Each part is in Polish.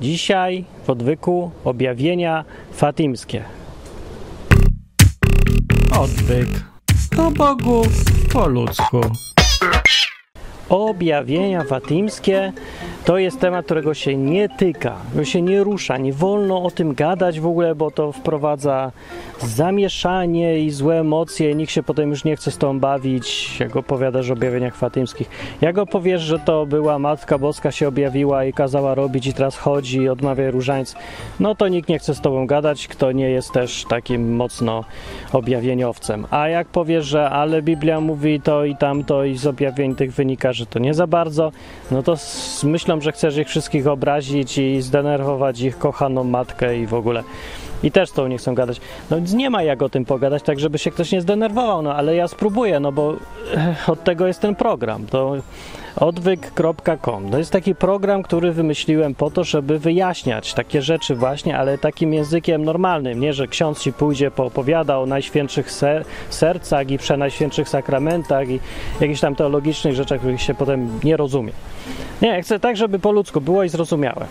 Dzisiaj w odwyku objawienia fatimskie. Odwyk. Po Bogu, po ludzku. Objawienia fatimskie to jest temat, którego się nie tyka, się nie rusza. Nie wolno o tym gadać w ogóle, bo to wprowadza zamieszanie i złe emocje. Nikt się potem już nie chce z tą bawić, jak opowiadasz o objawieniach fatymskich. Jak opowiesz, że to była Matka Boska się objawiła i kazała robić i teraz chodzi i odmawia różańc, no to nikt nie chce z tobą gadać, kto nie jest też takim mocno objawieniowcem. A jak powiesz, że ale Biblia mówi to i tamto i z objawień tych wynika, że to nie za bardzo, no to że chcesz ich wszystkich obrazić i zdenerwować ich kochaną matkę i w ogóle. I też tą nie chcą gadać. No więc nie ma jak o tym pogadać, tak żeby się ktoś nie zdenerwował, no ale ja spróbuję, no bo od tego jest ten program. To odwyk.com. To jest taki program, który wymyśliłem po to, żeby wyjaśniać takie rzeczy właśnie, ale takim językiem normalnym, nie, że ksiądz ci pójdzie, poopowiada o najświętszych ser sercach i przenajświętszych sakramentach i jakichś tam teologicznych rzeczach, których się potem nie rozumie. Nie, chcę tak, żeby po ludzku było i zrozumiałe.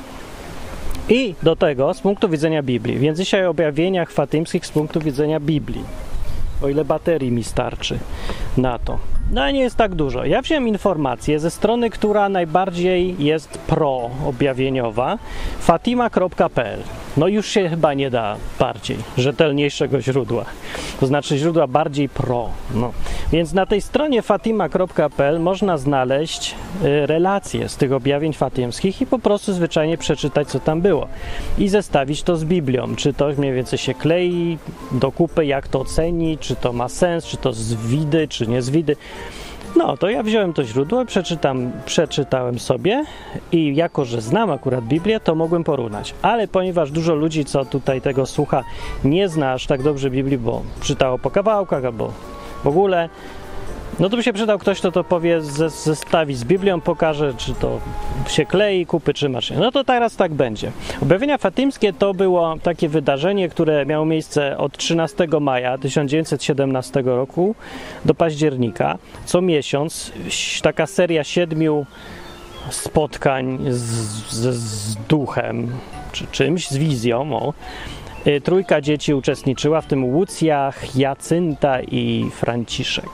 I do tego z punktu widzenia Biblii. Więc dzisiaj o objawieniach fatymskich z punktu widzenia Biblii. O ile baterii mi starczy na to. No nie jest tak dużo. Ja wziąłem informację ze strony, która najbardziej jest pro-objawieniowa, fatima.pl. No już się chyba nie da bardziej rzetelniejszego źródła. To znaczy źródła bardziej pro. No. Więc na tej stronie fatima.pl można znaleźć y, relacje z tych objawień fatymskich i po prostu zwyczajnie przeczytać, co tam było. I zestawić to z Biblią. Czy to mniej więcej się klei do kupy, jak to ocenić, czy to ma sens, czy to z widy, czy nie z widy. No, to ja wziąłem to źródło, przeczytam, przeczytałem sobie i jako, że znam akurat Biblię, to mogłem porównać. Ale ponieważ dużo ludzi, co tutaj tego słucha, nie zna aż tak dobrze Biblii, bo czytało po kawałkach albo w ogóle, no to by się przydał ktoś, kto to powie, zestawi z Biblią, pokaże, czy to się klei, kupy, czy masz. No to teraz tak będzie. Objawienia fatymskie to było takie wydarzenie, które miało miejsce od 13 maja 1917 roku do października. Co miesiąc taka seria siedmiu spotkań z, z, z duchem, czy czymś, z wizją. O. Trójka dzieci uczestniczyła, w tym Łucja, Jacynta i Franciszek.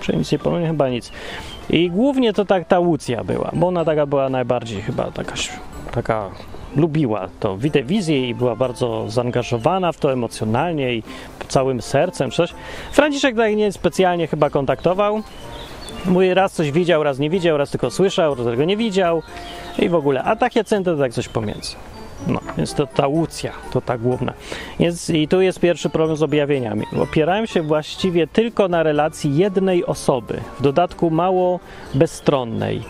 Czy nic nie pomyliłem? Chyba nic. I głównie to tak ta Łucja była, bo ona taka była najbardziej chyba taka, taka lubiła to wizję i była bardzo zaangażowana w to emocjonalnie i całym sercem coś. Franciszek tak nie specjalnie chyba kontaktował. Mówi, raz coś widział, raz nie widział, raz tylko słyszał, raz tego nie widział i w ogóle. A tak Jacynta to tak coś pomiędzy. No, więc to ta łucja, to ta główna. I tu jest pierwszy problem z objawieniami. Opierałem się właściwie tylko na relacji jednej osoby, w dodatku mało bezstronnej.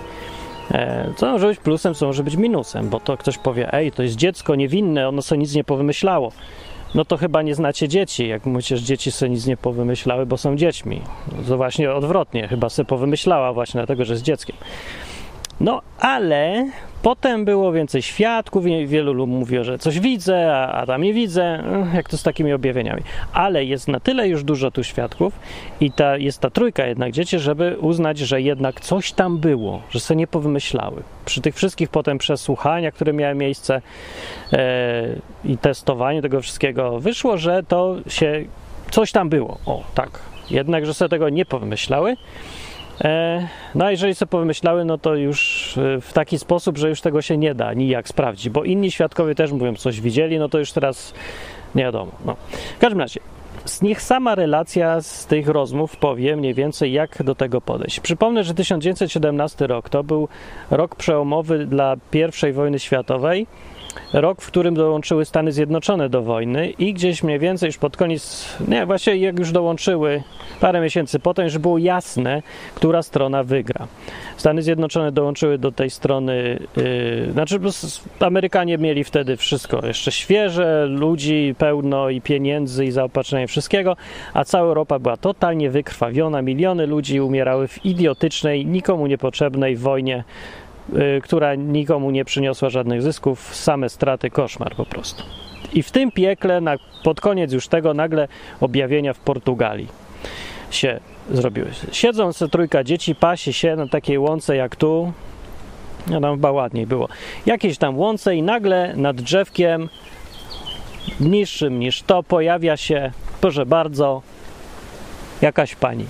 E, co może być plusem, co może być minusem, bo to ktoś powie, ej, to jest dziecko niewinne, ono sobie nic nie powymyślało. No to chyba nie znacie dzieci, jak mówicie, że dzieci sobie nic nie powymyślały, bo są dziećmi. No to właśnie odwrotnie, chyba sobie powymyślała właśnie dlatego, że jest dzieckiem. No, ale potem było więcej świadków, wielu mówiło, że coś widzę, a, a tam nie widzę, jak to z takimi objawieniami. Ale jest na tyle już dużo tu świadków i ta, jest ta trójka jednak dzieci, żeby uznać, że jednak coś tam było, że sobie nie powymyślały. Przy tych wszystkich potem przesłuchaniach, które miały miejsce e, i testowaniu tego wszystkiego, wyszło, że to się coś tam było. O, tak. Jednak, że sobie tego nie powymyślały. E, no a jeżeli sobie pomyślały, no to już e, w taki sposób, że już tego się nie da nijak sprawdzić, bo inni świadkowie też mówią, coś widzieli, no to już teraz nie wiadomo. No. W każdym razie, niech sama relacja z tych rozmów powie mniej więcej, jak do tego podejść. Przypomnę, że 1917 rok to był rok przełomowy dla I wojny światowej rok, w którym dołączyły Stany Zjednoczone do wojny i gdzieś mniej więcej już pod koniec, nie, właściwie jak już dołączyły parę miesięcy potem, już było jasne, która strona wygra. Stany Zjednoczone dołączyły do tej strony, yy, znaczy Amerykanie mieli wtedy wszystko jeszcze świeże, ludzi pełno i pieniędzy i zaopatrzenia wszystkiego, a cała Europa była totalnie wykrwawiona, miliony ludzi umierały w idiotycznej, nikomu niepotrzebnej wojnie która nikomu nie przyniosła żadnych zysków, same straty, koszmar po prostu. I w tym piekle, na, pod koniec już tego, nagle objawienia w Portugalii się zrobiły. Siedzą sobie trójka dzieci, pasie się na takiej łące jak tu, No tam chyba ładniej było. Jakieś tam łące i nagle nad drzewkiem niższym niż to pojawia się, proszę bardzo, jakaś pani.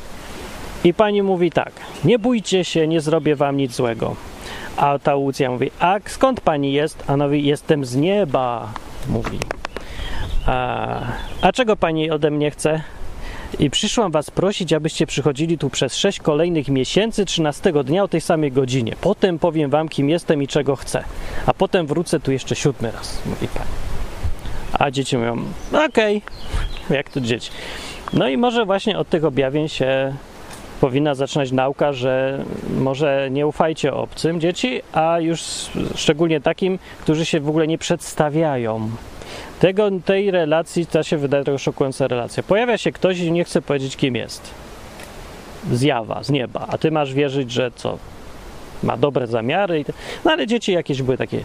I pani mówi tak, nie bójcie się, nie zrobię wam nic złego. A ta Łucja mówi, a skąd pani jest? A mówi, jestem z nieba, mówi. A, a czego pani ode mnie chce? I przyszłam was prosić, abyście przychodzili tu przez sześć kolejnych miesięcy, 13 dnia o tej samej godzinie. Potem powiem wam, kim jestem i czego chcę. A potem wrócę tu jeszcze siódmy raz, mówi pani. A dzieci mówią, okej, jak to dzieci. No i może właśnie od tych objawień się powinna zaczynać nauka, że może nie ufajcie obcym dzieci, a już szczególnie takim, którzy się w ogóle nie przedstawiają. Tego, tej relacji, ta się wydaje trochę szokująca relacja. Pojawia się ktoś i nie chce powiedzieć, kim jest. Zjawa, z nieba. A ty masz wierzyć, że co? Ma dobre zamiary. No ale dzieci jakieś były takie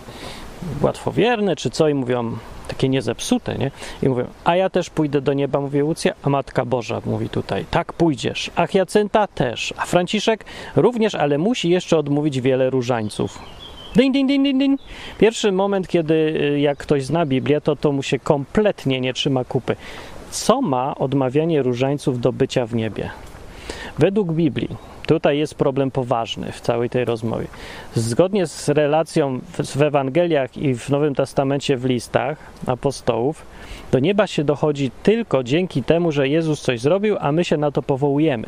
łatwowierne, czy co, i mówią, takie niezepsute, nie? I mówią, a ja też pójdę do nieba, mówi Łucja, a Matka Boża mówi tutaj, tak pójdziesz, a Hiacynta też, a Franciszek również, ale musi jeszcze odmówić wiele różańców. Ding, ding, ding, ding, ding. Pierwszy moment, kiedy y, jak ktoś zna Biblię, to to mu się kompletnie nie trzyma kupy. Co ma odmawianie różańców do bycia w niebie? Według Biblii, tutaj jest problem poważny w całej tej rozmowie. Zgodnie z relacją w, Ewangeliach i w Nowym Testamencie w listach apostołów, do nieba się dochodzi tylko dzięki temu, że Jezus coś zrobił, a my się na to powołujemy.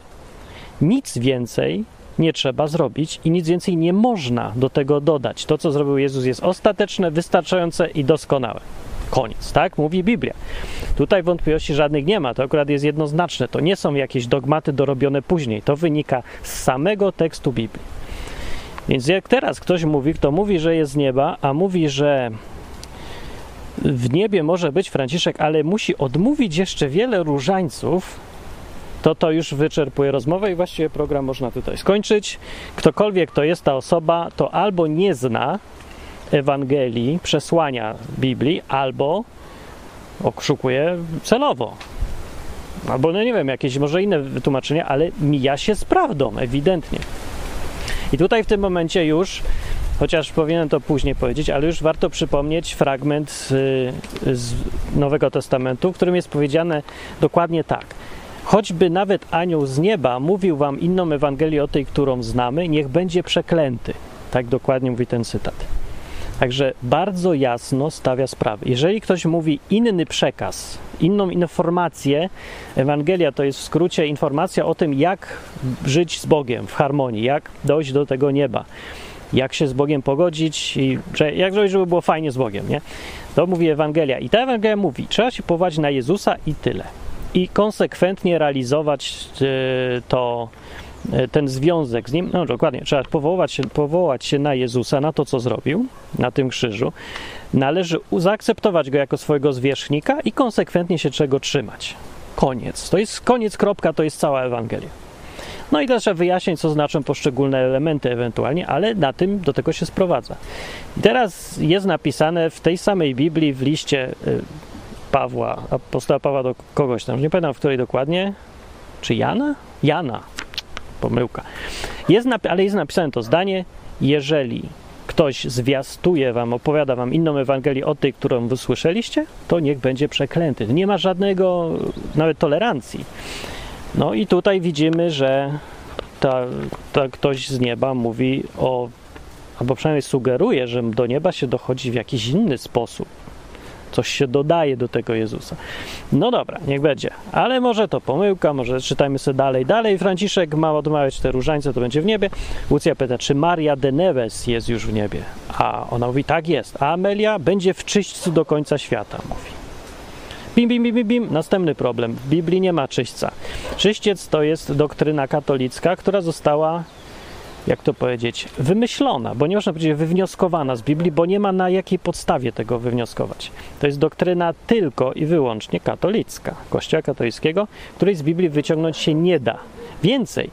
Nic więcej nie trzeba zrobić i nic więcej nie można do tego dodać. To, co zrobił Jezus, jest ostateczne, wystarczające i doskonałe. Koniec, tak? Mówi Biblia. Tutaj wątpliwości żadnych nie ma, to akurat jest jednoznaczne. To nie są jakieś dogmaty dorobione później. To wynika z samego tekstu Biblii. Więc jak teraz ktoś mówi, kto mówi, że jest z nieba, a mówi, że w niebie może być Franciszek, ale musi odmówić jeszcze wiele różańców, to to już wyczerpuje rozmowę i właściwie program można tutaj skończyć. Ktokolwiek to jest ta osoba, to albo nie zna Ewangelii, przesłania Biblii, albo oszukuje celowo. Albo, no nie wiem, jakieś może inne wytłumaczenie, ale mija się z prawdą, ewidentnie. I tutaj w tym momencie już, chociaż powinienem to później powiedzieć, ale już warto przypomnieć fragment z, z Nowego Testamentu, w którym jest powiedziane dokładnie tak. Choćby nawet anioł z nieba mówił wam inną Ewangelię o tej, którą znamy, niech będzie przeklęty. Tak dokładnie mówi ten cytat. Także bardzo jasno stawia sprawę. Jeżeli ktoś mówi inny przekaz, inną informację, Ewangelia to jest w skrócie informacja o tym, jak żyć z Bogiem w harmonii, jak dojść do tego nieba, jak się z Bogiem pogodzić i jak zrobić, żeby było fajnie z Bogiem, nie? To mówi Ewangelia. I ta Ewangelia mówi, trzeba się powołać na Jezusa i tyle. I konsekwentnie realizować to ten związek z nim, no dokładnie, trzeba powołać się, powołać się na Jezusa, na to, co zrobił na tym krzyżu. Należy zaakceptować go jako swojego zwierzchnika i konsekwentnie się czego trzymać. Koniec. To jest koniec, kropka, to jest cała Ewangelia. No i teraz trzeba wyjaśnić, co znaczą poszczególne elementy ewentualnie, ale na tym do tego się sprowadza. Teraz jest napisane w tej samej Biblii, w liście Pawła, apostoła Pawła do kogoś tam, nie pamiętam w której dokładnie, czy Jana? Jana, pomyłka. Jest ale jest napisane to zdanie, jeżeli ktoś zwiastuje wam, opowiada wam inną Ewangelię od tej, którą wysłyszeliście, to niech będzie przeklęty. Nie ma żadnego nawet tolerancji. No i tutaj widzimy, że ta, ta ktoś z nieba mówi o, albo przynajmniej sugeruje, że do nieba się dochodzi w jakiś inny sposób coś się dodaje do tego Jezusa. No dobra, niech będzie. Ale może to pomyłka, może czytajmy sobie dalej. Dalej Franciszek ma odmawiać te różańce, to będzie w niebie. Lucja pyta, czy Maria de Neves jest już w niebie? A ona mówi, tak jest. A Amelia będzie w czyśćcu do końca świata, mówi. Bim, bim, bim, bim. Następny problem. W Biblii nie ma czyśćca. Czyściec to jest doktryna katolicka, która została jak to powiedzieć, wymyślona, bo nie można powiedzieć wywnioskowana z Biblii, bo nie ma na jakiej podstawie tego wywnioskować. To jest doktryna tylko i wyłącznie katolicka, Kościoła katolickiego, której z Biblii wyciągnąć się nie da. Więcej,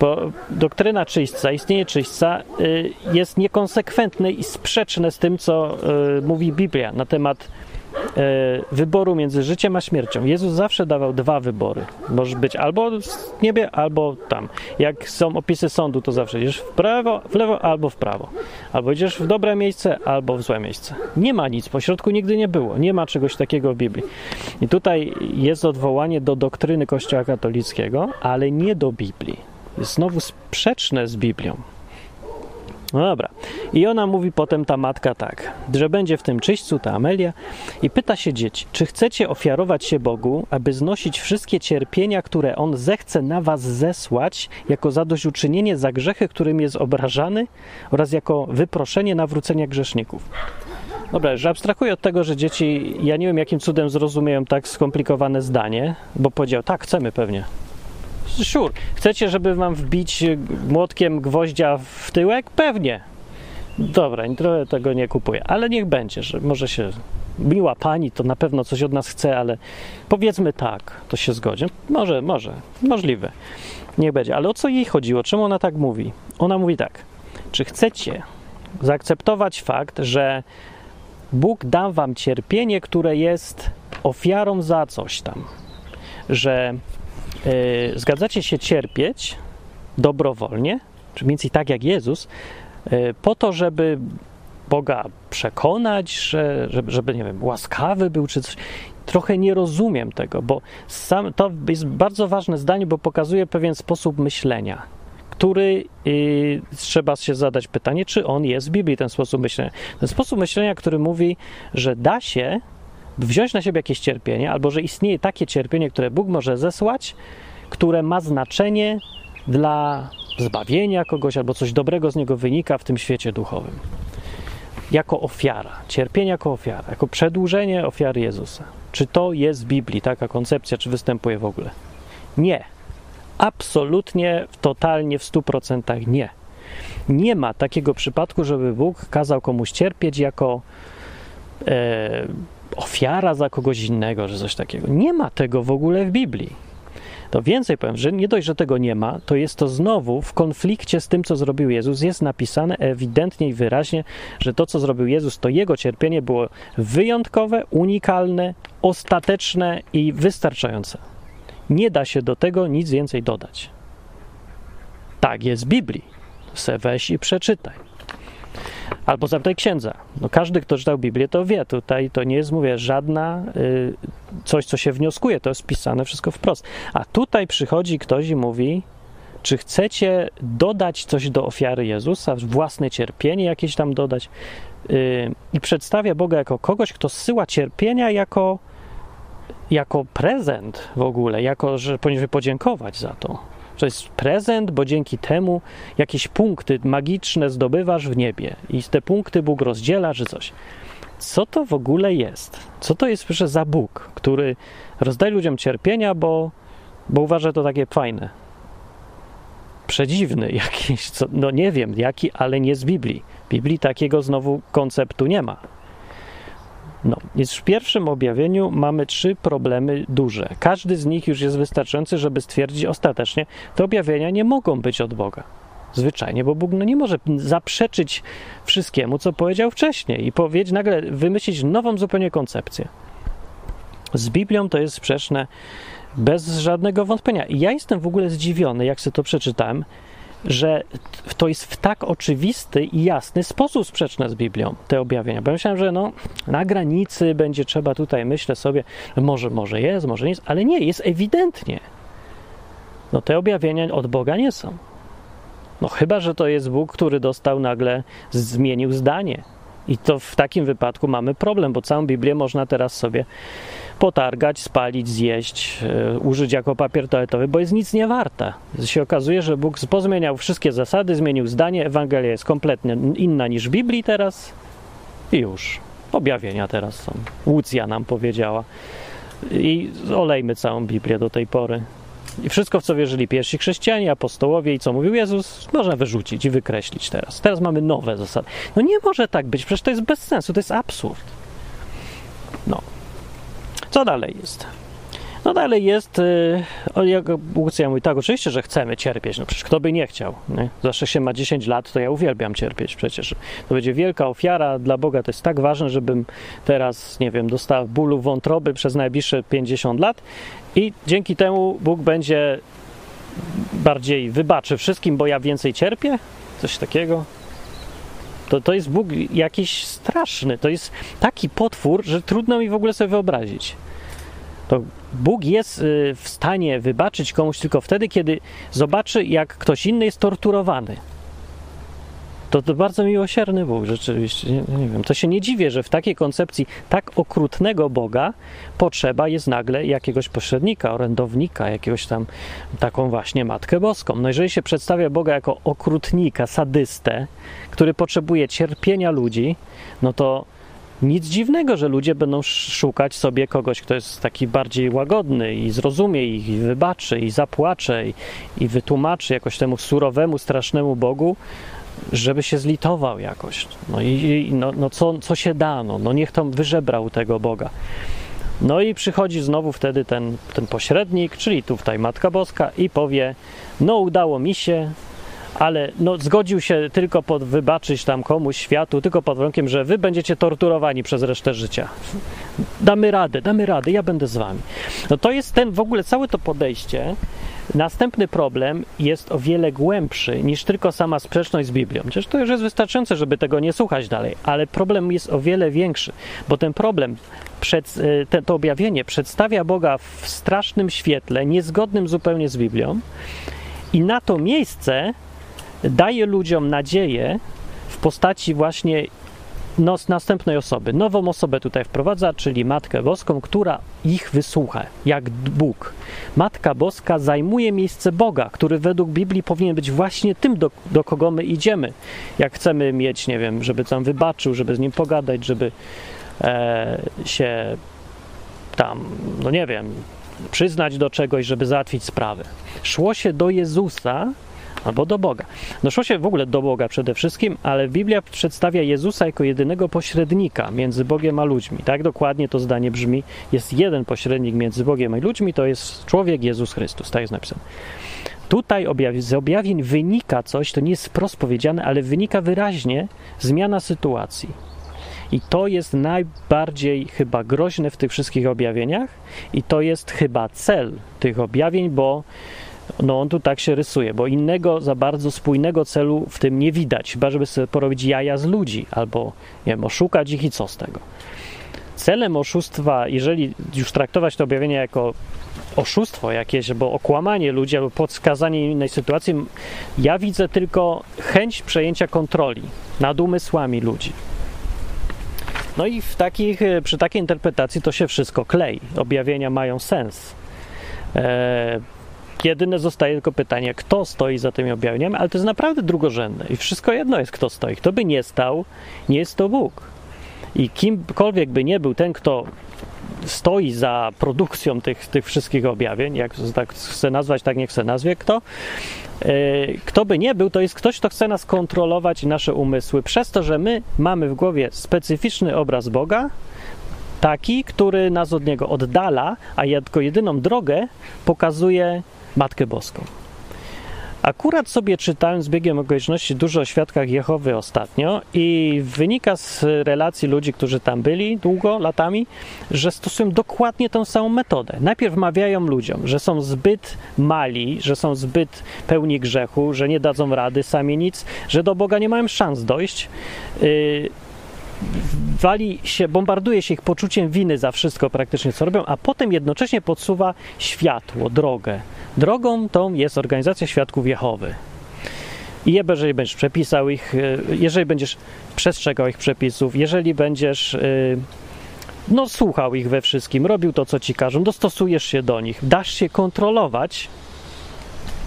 bo doktryna czyśćca, istnienie czyśćca y, jest niekonsekwentne i sprzeczne z tym, co y, mówi Biblia na temat wyboru między życiem a śmiercią. Jezus zawsze dawał dwa wybory. Możesz być albo w niebie, albo tam. Jak są opisy sądu, to zawsze idziesz w prawo, w lewo, albo w prawo. Albo idziesz w dobre miejsce, albo w złe miejsce. Nie ma nic, pośrodku nigdy nie było. Nie ma czegoś takiego w Biblii. I tutaj jest odwołanie do doktryny Kościoła katolickiego, ale nie do Biblii. Jest znowu sprzeczne z Biblią. No dobra. I ona mówi potem, ta matka tak, że będzie w tym czyśćcu ta Amelia i pyta się dzieci, czy chcecie ofiarować się Bogu, aby znosić wszystkie cierpienia, które On zechce na was zesłać, jako zadośćuczynienie za grzechy, którym jest obrażany oraz jako wyproszenie nawrócenia grzeszników. Dobra, że abstrahuję od tego, że dzieci, ja nie wiem jakim cudem zrozumieją tak skomplikowane zdanie, bo powiedział, tak, chcemy pewnie. Sure. Chcecie, żeby wam wbić młotkiem gwoździa w tyłek? Pewnie. Dobra, trochę tego nie kupuję, ale niech będzie, że może się miła pani to na pewno coś od nas chce, ale powiedzmy tak, to się zgodzi. Może, może, możliwe. Niech będzie. Ale o co jej chodziło? Czemu ona tak mówi? Ona mówi tak. Czy chcecie zaakceptować fakt, że Bóg da wam cierpienie, które jest ofiarą za coś tam? Że E, zgadzacie się cierpieć dobrowolnie, czy mniej więcej tak jak Jezus, e, po to, żeby Boga przekonać, że, żeby, żeby, nie wiem, łaskawy był, czy coś. Trochę nie rozumiem tego, bo sam, to jest bardzo ważne zdanie, bo pokazuje pewien sposób myślenia, który y, trzeba się zadać pytanie, czy on jest w Biblii, ten sposób myślenia. Ten sposób myślenia, który mówi, że da się wziąć na siebie jakieś cierpienie, albo że istnieje takie cierpienie, które Bóg może zesłać, które ma znaczenie dla zbawienia kogoś, albo coś dobrego z niego wynika w tym świecie duchowym. Jako ofiara, cierpienie jako ofiara, jako przedłużenie ofiary Jezusa. Czy to jest w Biblii taka koncepcja, czy występuje w ogóle? Nie. Absolutnie, totalnie, w stu procentach nie. Nie ma takiego przypadku, żeby Bóg kazał komuś cierpieć jako e, ofiara za kogoś innego, że coś takiego. Nie ma tego w ogóle w Biblii. To więcej powiem, że nie dość, że tego nie ma, to jest to znowu w konflikcie z tym, co zrobił Jezus. Jest napisane ewidentnie i wyraźnie, że to, co zrobił Jezus, to jego cierpienie było wyjątkowe, unikalne, ostateczne i wystarczające. Nie da się do tego nic więcej dodać. Tak jest w Biblii. Se weź i przeczytaj. Albo zapytaj księdza. No każdy, kto czytał Biblię, to wie. Tutaj to nie jest, mówię, żadna y, coś, co się wnioskuje. To jest pisane wszystko wprost. A tutaj przychodzi ktoś i mówi, czy chcecie dodać coś do ofiary Jezusa, własne cierpienie jakieś tam dodać? Yy, I przedstawia Boga jako kogoś, kto zsyła cierpienia jako, jako prezent w ogóle, jako, że powinien podziękować za to. To jest prezent, bo dzięki temu jakieś punkty magiczne zdobywasz w niebie i te punkty Bóg rozdziela, czy coś. Co to w ogóle jest? Co to jest proszę za Bóg, który rozdaje ludziom cierpienia, bo, bo uważa to takie fajne? Przedziwny jakiś, co, no nie wiem jaki, ale nie z Biblii. W Biblii takiego znowu konceptu nie ma. No, więc w pierwszym objawieniu mamy trzy problemy duże. Każdy z nich już jest wystarczający, żeby stwierdzić ostatecznie, te objawienia nie mogą być od Boga. Zwyczajnie, bo Bóg no, nie może zaprzeczyć wszystkiemu, co powiedział wcześniej i powiedzieć, nagle wymyślić nową zupełnie koncepcję. Z Biblią to jest sprzeczne bez żadnego wątpienia. I ja jestem w ogóle zdziwiony, jak sobie to przeczytałem, że to jest w tak oczywisty i jasny sposób sprzeczne z Biblią, te objawienia. Bo myślałem, że no, na granicy będzie trzeba tutaj, myślę sobie, może, może jest, może nie jest, ale nie, jest ewidentnie. No te objawienia od Boga nie są. No chyba, że to jest Bóg, który dostał nagle, zmienił zdanie. I to w takim wypadku mamy problem, bo całą Biblię można teraz sobie potargać, spalić, zjeść, e, użyć jako papier toaletowy, bo jest nic nie warta. Się okazuje, że Bóg pozmieniał wszystkie zasady, zmienił zdanie, Ewangelia jest kompletnie inna niż w Biblii teraz i już. Objawienia teraz są. Łucja nam powiedziała. I olejmy całą Biblię do tej pory. I wszystko, w co wierzyli pierwsi chrześcijanie, apostołowie i co mówił Jezus, można wyrzucić i wykreślić teraz. Teraz mamy nowe zasady. No nie może tak być, przecież to jest bez sensu, to jest absurd. No. Co dalej jest? No dalej jest, yy, jak Łucja mówi, tak, oczywiście, że chcemy cierpieć, no przecież kto by nie chciał, nie? Zawsze się ma 10 lat, to ja uwielbiam cierpieć przecież. To będzie wielka ofiara dla Boga, to jest tak ważne, żebym teraz, nie wiem, dostał bólu wątroby przez najbliższe 50 lat i dzięki temu Bóg będzie bardziej wybaczy wszystkim, bo ja więcej cierpię? Coś takiego? To, to jest Bóg jakiś straszny. To jest taki potwór, że trudno mi w ogóle sobie wyobrazić. To Bóg jest y, w stanie wybaczyć komuś tylko wtedy, kiedy zobaczy, jak ktoś inny jest torturowany. To, to bardzo miłosierny Bóg, rzeczywiście. Nie, nie, wiem. To się nie dziwię, że w takiej koncepcji tak okrutnego Boga potrzeba jest nagle jakiegoś pośrednika, orędownika, jakiegoś tam taką właśnie Matkę Boską. No jeżeli się przedstawia Boga jako okrutnika, sadystę, który potrzebuje cierpienia ludzi, no to nic dziwnego, że ludzie będą szukać sobie kogoś, kto jest taki bardziej łagodny i zrozumie ich, i wybaczy, i zapłacze, i, i wytłumaczy jakoś temu surowemu, strasznemu Bogu, żeby się zlitował jakoś. No i no, no co, co się da? No, no niech tam wyżebrał tego Boga. No i przychodzi znowu wtedy ten, ten pośrednik, czyli tutaj Matka Boska i powie, no udało mi się, ale no, zgodził się tylko pod wybaczyć tam komuś światu, tylko pod warunkiem, że wy będziecie torturowani przez resztę życia. Damy radę, damy radę, ja będę z wami. No to jest ten w ogóle całe to podejście. Następny problem jest o wiele głębszy niż tylko sama sprzeczność z Biblią. Przecież to już jest wystarczające, żeby tego nie słuchać dalej, ale problem jest o wiele większy, bo ten problem przed, te, to objawienie przedstawia Boga w strasznym świetle, niezgodnym zupełnie z Biblią, i na to miejsce daje ludziom nadzieję w postaci właśnie nos, następnej osoby. Nową osobę tutaj wprowadza, czyli Matkę Boską, która ich wysłucha, jak Bóg. Matka Boska zajmuje miejsce Boga, który według Biblii powinien być właśnie tym, do, do kogo my idziemy. Jak chcemy mieć, nie wiem, żeby tam wybaczył, żeby z nim pogadać, żeby e, się tam, no nie wiem, przyznać do czegoś, żeby załatwić sprawę. Szło się do Jezusa, albo do Boga. No szło się w ogóle do Boga przede wszystkim, ale Biblia przedstawia Jezusa jako jedynego pośrednika między Bogiem a ludźmi. Tak dokładnie to zdanie brzmi. Jest jeden pośrednik między Bogiem a ludźmi, to jest człowiek Jezus Chrystus. Tak jest napisane. Tutaj z objawień wynika coś, to nie jest wprost powiedziane, ale wynika wyraźnie zmiana sytuacji. I to jest najbardziej chyba groźne w tych wszystkich objawieniach, i to jest chyba cel tych objawień, bo no on tu tak się rysuje, bo innego za bardzo spójnego celu w tym nie widać, chyba żeby sobie porobić jaja z ludzi albo nie wiem, oszukać ich i co z tego. Celem oszustwa, jeżeli już traktować to objawienie jako oszustwo jakieś, bo okłamanie ludzi albo podskazanie innej sytuacji, ja widzę tylko chęć przejęcia kontroli nad umysłami ludzi. No i w takich, przy takiej interpretacji to się wszystko klei. Objawienia mają sens. Eee, Jedyne zostaje tylko pytanie, kto stoi za tymi objawieniami, ale to jest naprawdę drugorzędne i wszystko jedno jest, kto stoi. Kto by nie stał, nie jest to Bóg. I kimkolwiek by nie był ten, kto stoi za produkcją tych, tych wszystkich objawień, jak tak chcę nazwać, tak nie chcę nazwie, kto, e, kto by nie był, to jest ktoś, kto chce nas kontrolować nasze umysły, przez to, że my mamy w głowie specyficzny obraz Boga, taki, który nas od niego oddala, a jako jedyną drogę pokazuje Matkę Boską. Akurat sobie czytałem z biegiem okoliczności dużo o świadkach Jehowy ostatnio i wynika z relacji ludzi, którzy tam byli długo, latami, że stosują dokładnie tą samą metodę. Najpierw mawiają ludziom, że są zbyt mali, że są zbyt pełni grzechu, że nie dadzą rady sami nic, że do Boga nie mają szans dojść. Yy, wali się, bombarduje się ich poczuciem winy za wszystko praktycznie, co robią, a potem jednocześnie podsuwa światło, drogę. Drogą tą jest organizacja świadków Jehowy. I jeżeli będziesz przepisał ich, e, jeżeli będziesz przestrzegał ich przepisów, jeżeli będziesz e, no, słuchał ich we wszystkim, robił to, co ci każą, dostosujesz się do nich, dasz się kontrolować,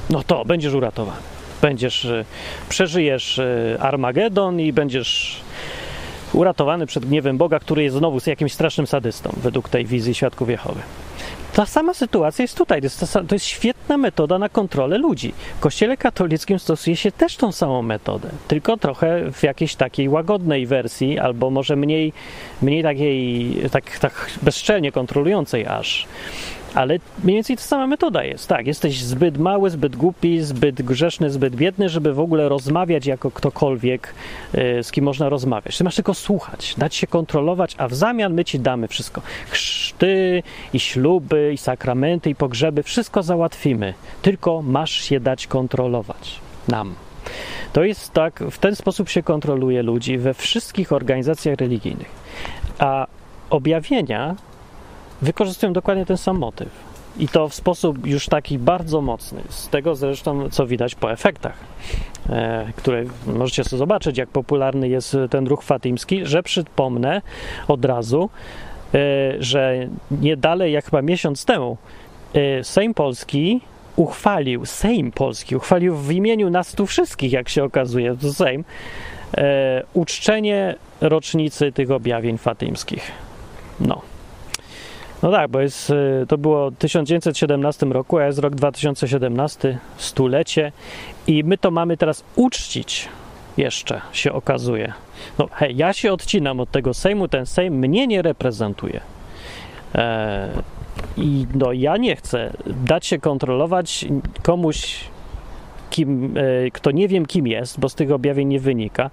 no to będziesz uratowany. Będziesz, e, przeżyjesz Armagedon i będziesz uratowany przed gniewem Boga, który jest znowu jakimś strasznym sadystą, według tej wizji świadków Jehowy. Ta sama sytuacja jest tutaj. To jest, to jest świetna metoda na kontrolę ludzi. W Kościele katolickim stosuje się też tą samą metodę, tylko trochę w jakiejś takiej łagodnej wersji, albo może mniej, mniej takiej, tak, tak bezczelnie kontrolującej aż. Ale mniej więcej ta sama metoda jest. Tak, jesteś zbyt mały, zbyt głupi, zbyt grzeszny, zbyt biedny, żeby w ogóle rozmawiać jako ktokolwiek, y, z kim można rozmawiać. Ty masz tylko słuchać, dać się kontrolować, a w zamian my ci damy wszystko. Chrzty i śluby, i sakramenty, i pogrzeby, wszystko załatwimy. Tylko masz się dać kontrolować nam. To jest tak, w ten sposób się kontroluje ludzi we wszystkich organizacjach religijnych. A objawienia wykorzystują dokładnie ten sam motyw. I to w sposób już taki bardzo mocny. Z tego zresztą, co widać po efektach, e, które możecie sobie zobaczyć, jak popularny jest ten ruch fatimski, że przypomnę od razu, e, że nie dalej jak chyba miesiąc temu e, Sejm Polski uchwalił, Sejm Polski uchwalił w imieniu nas tu wszystkich, jak się okazuje, to Sejm, uczczenie rocznicy tych objawień fatymskich. No. No tak, bo jest, y, to było w 1917 roku, a jest rok 2017, stulecie i my to mamy teraz uczcić jeszcze, się okazuje. No hej, ja się odcinam od tego Sejmu, ten Sejm mnie nie reprezentuje. E, I no ja nie chcę dać się kontrolować komuś, kim, e, kto nie wiem kim jest, bo z tych objawień nie wynika.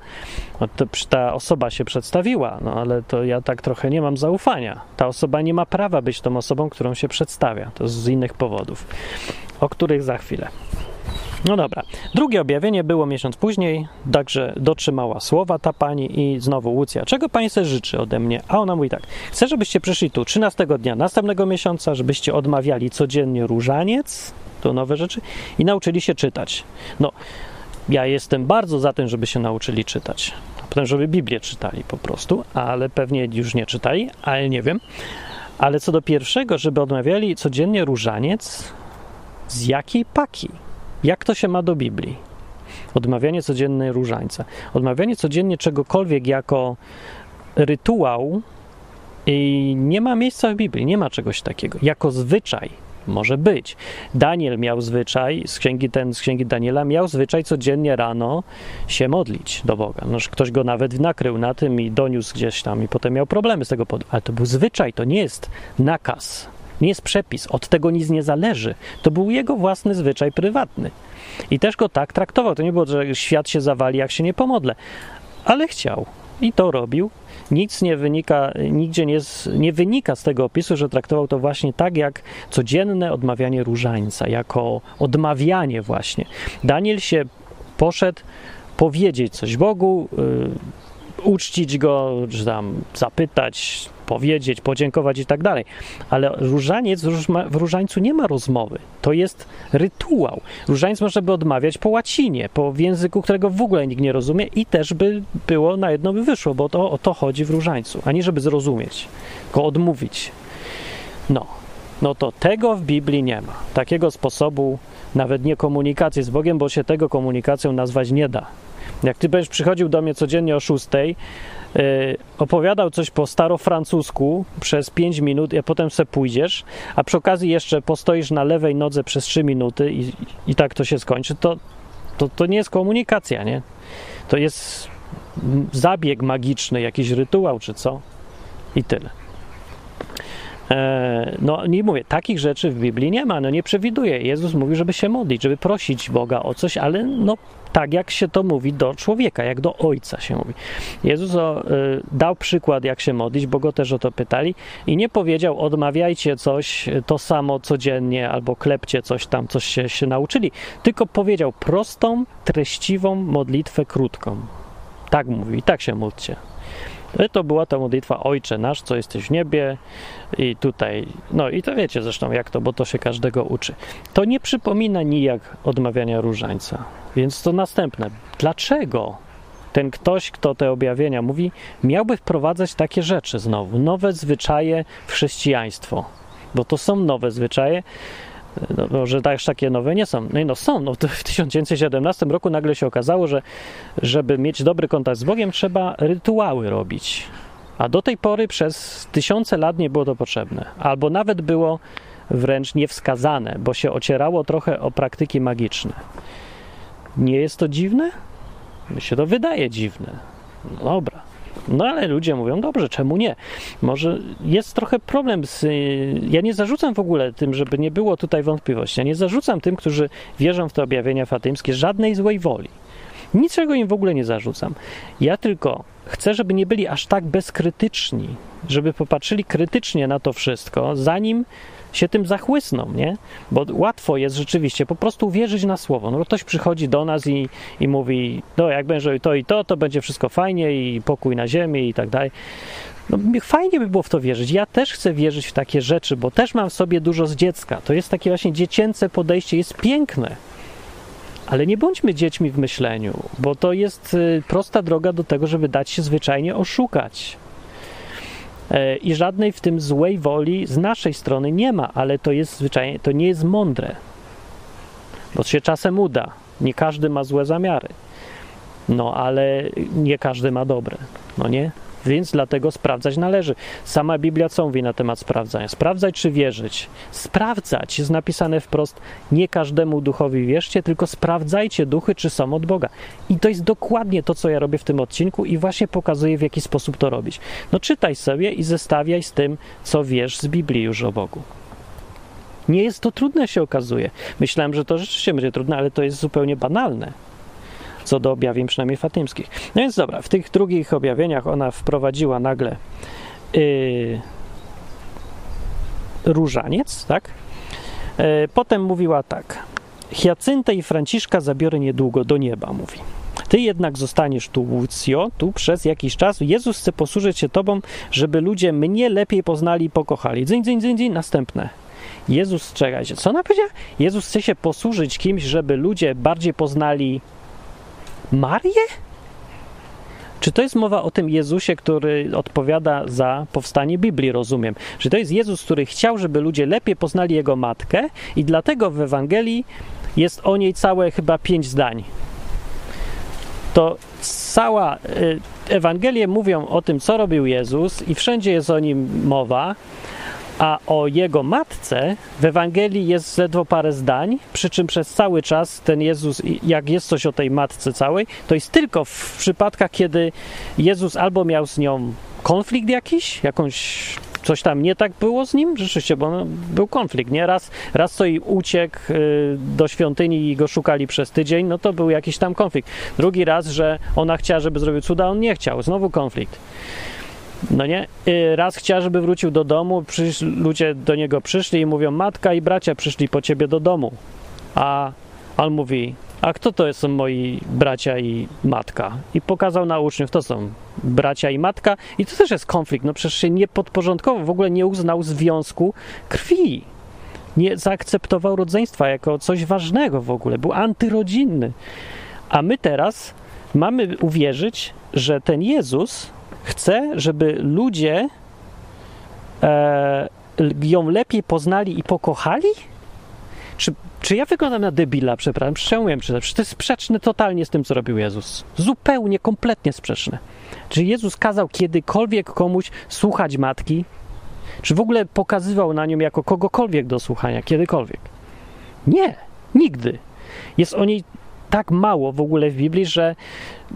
No to ta osoba się przedstawiła, no ale to ja tak trochę nie mam zaufania. Ta osoba nie ma prawa być tą osobą, którą się przedstawia. To z innych powodów, o których za chwilę. No dobra. Drugie objawienie było miesiąc później, także dotrzymała słowa ta pani i znowu Łucja. Czego pani sobie życzy ode mnie? A ona mówi tak. Chcę, żebyście przyszli tu 13 dnia następnego miesiąca, żebyście odmawiali codziennie różaniec, to nowe rzeczy, i nauczyli się czytać. No, ja jestem bardzo za tym, żeby się nauczyli czytać. Potem, żeby Biblię czytali po prostu, ale pewnie już nie czytali, ale nie wiem. Ale co do pierwszego, żeby odmawiali codziennie różaniec, z jakiej paki? Jak to się ma do Biblii? Odmawianie codziennie różańca. Odmawianie codziennie czegokolwiek jako rytuał i nie ma miejsca w Biblii, nie ma czegoś takiego. Jako zwyczaj może być. Daniel miał zwyczaj, z księgi, ten z księgi Daniela miał zwyczaj codziennie rano się modlić do Boga. No, że ktoś go nawet nakrył na tym i doniósł gdzieś tam i potem miał problemy z tego powodu. Ale to był zwyczaj, to nie jest nakaz, nie jest przepis, od tego nic nie zależy. To był jego własny zwyczaj prywatny. I też go tak traktował. To nie było, że świat się zawali, jak się nie pomodlę. Ale chciał i to robił. Nic nie wynika, nigdzie nie, nie wynika z tego opisu, że traktował to właśnie tak jak codzienne odmawianie różańca, jako odmawianie właśnie. Daniel się poszedł powiedzieć coś Bogu, y, uczcić go, czy tam zapytać, powiedzieć, podziękować i tak dalej. Ale różaniec, w różańcu nie ma rozmowy. To jest rytuał. Różaniec można by odmawiać po łacinie, po języku, którego w ogóle nikt nie rozumie i też by było, na jedno by wyszło, bo to o to chodzi w różańcu, a nie żeby zrozumieć, tylko odmówić. No, no to tego w Biblii nie ma. Takiego sposobu, nawet nie komunikacji z Bogiem, bo się tego komunikacją nazwać nie da. Jak ty będziesz przychodził do mnie codziennie o 6, yy, opowiadał coś po starofrancusku przez 5 minut, a potem se pójdziesz, a przy okazji jeszcze postoisz na lewej nodze przez 3 minuty i, i tak to się skończy, to, to, to nie jest komunikacja, nie? To jest zabieg magiczny, jakiś rytuał czy co i tyle. E, No nie mówię, takich rzeczy w Biblii nie ma, no nie przewiduje. Jezus mówi, żeby się modlić, żeby prosić Boga o coś, ale no tak jak się to mówi do człowieka, jak do ojca się mówi. Jezus o, y, dał przykład, jak się modlić, bo go też o to pytali i nie powiedział, odmawiajcie coś y, to samo codziennie albo klepcie coś tam, coś się, się nauczyli, tylko powiedział prostą, treściwą modlitwę krótką. Tak mówi, i tak się módlcie. No To była ta modlitwa Ojcze nasz, co jesteś w niebie i tutaj, no i to wiecie zresztą jak to, bo to się każdego uczy. To nie przypomina nijak odmawiania różańca. Więc to następne. Dlaczego ten ktoś, kto te objawienia mówi, miałby wprowadzać takie rzeczy znowu, nowe zwyczaje w chrześcijaństwo? Bo to są nowe zwyczaje, no, że też takie nowe nie są. No, i no są. No, w 1917 roku nagle się okazało, że żeby mieć dobry kontakt z Bogiem, trzeba rytuały robić. A do tej pory przez tysiące lat nie było to potrzebne. Albo nawet było wręcz niewskazane, bo się ocierało trochę o praktyki magiczne. Nie jest to dziwne? Mi się to wydaje dziwne. No dobra. No ale ludzie mówią, dobrze, czemu nie? Może jest trochę problem z. y, Ja nie zarzucam w ogóle tym, żeby nie było tutaj wątpliwości. Ja nie zarzucam tym, którzy wierzą w te objawienia fatymskie, żadnej złej woli. Niczego im w ogóle nie zarzucam. Ja tylko chcę, żeby nie byli aż tak bezkrytyczni, żeby popatrzyli krytycznie na to wszystko, zanim się tym zachłysną, nie? Bo łatwo jest rzeczywiście po prostu uwierzyć na słowo. No ktoś przychodzi do nas i, i mówi, no jak będzie to i to, to będzie wszystko fajnie i pokój na ziemi i tak dalej. No fajnie by było w to wierzyć. Ja też chcę wierzyć w takie rzeczy, bo też mam w sobie dużo z dziecka. To jest takie właśnie dziecięce podejście, jest piękne. Ale nie bądźmy dziećmi w myśleniu, bo to jest y, prosta droga do tego, żeby dać się zwyczajnie oszukać. E, I żadnej w tym złej woli z naszej strony nie ma, ale to jest zwyczajnie, to nie jest mądre. Bo się czasem uda. Nie każdy ma złe zamiary. No, ale nie każdy ma dobre. No nie? Więc dlatego sprawdzać należy. Sama Biblia co mówi na temat sprawdzania? Sprawdzać czy wierzyć? Sprawdzać jest napisane wprost. Nie każdemu duchowi wierzcie, tylko sprawdzajcie duchy, czy są od Boga. I to jest dokładnie to, co ja robię w tym odcinku i właśnie pokazuję, w jaki sposób to robić. No czytaj sobie i zestawiaj z tym, co wiesz z Biblii już o Bogu. Nie jest to trudne, się okazuje. Myślałem, że to rzeczywiście będzie trudne, ale to jest zupełnie banalne co do objawień przynajmniej fatymskich. No więc dobra, w tych drugich objawieniach ona wprowadziła nagle yy, różaniec, tak? Yy, potem mówiła tak. Hiacyntę i Franciszka zabiorę niedługo do nieba, mówi. Ty jednak zostaniesz tu, Łucjo, tu przez jakiś czas. Jezus chce posłużyć się tobą, żeby ludzie mnie lepiej poznali i pokochali. Dzyń, dzyń, dzyń, dzyń. Następne. Jezus, czekajcie, co ona powiedziała? Jezus chce się posłużyć kimś, żeby ludzie bardziej poznali Marię? Czy to jest mowa o tym Jezusie, który odpowiada za powstanie Biblii, rozumiem? Czy to jest Jezus, który chciał, żeby ludzie lepiej poznali Jego matkę i dlatego w Ewangelii jest o niej całe chyba pięć zdań. To cała y, Ewangelie mówią o tym, co robił Jezus i wszędzie jest o nim mowa, a o jego matce w Ewangelii jest ledwo parę zdań, przy czym przez cały czas ten Jezus, jak jest coś o tej matce całej, to jest tylko w przypadkach, kiedy Jezus albo miał z nią konflikt jakiś, jakąś coś tam nie tak było z nim, rzeczywiście, bo był konflikt, nie? Raz, raz co i uciekł y, do świątyni i go szukali przez tydzień, no to był jakiś tam konflikt. Drugi raz, że ona chciała, żeby zrobił cuda, on nie chciał, znowu konflikt. No nie? Y, Raz chciał, żeby wrócił do domu, ludzie do niego przyszli i mówią, matka i bracia przyszli po ciebie do domu. A on mówi, a kto to są moi bracia i matka? I pokazał na uczniów, to są bracia i matka. I to też jest konflikt, no przecież się nie podporządkował, w ogóle nie uznał związku krwi. Nie zaakceptował rodzeństwa jako coś ważnego w ogóle, był antyrodzinny. A my teraz mamy uwierzyć, że ten Jezus chce, żeby ludzie e, ją lepiej poznali i pokochali? Czy, czy ja wyglądam na debila, przepraszam, umiem czytać. Przecież to jest sprzeczne totalnie z tym, co robił Jezus. Zupełnie, kompletnie sprzeczne. Czy Jezus kazał kiedykolwiek komuś słuchać matki? Czy w ogóle pokazywał na nią jako kogokolwiek do słuchania, kiedykolwiek? Nie, nigdy. Jest o niej tak mało w ogóle w Biblii, że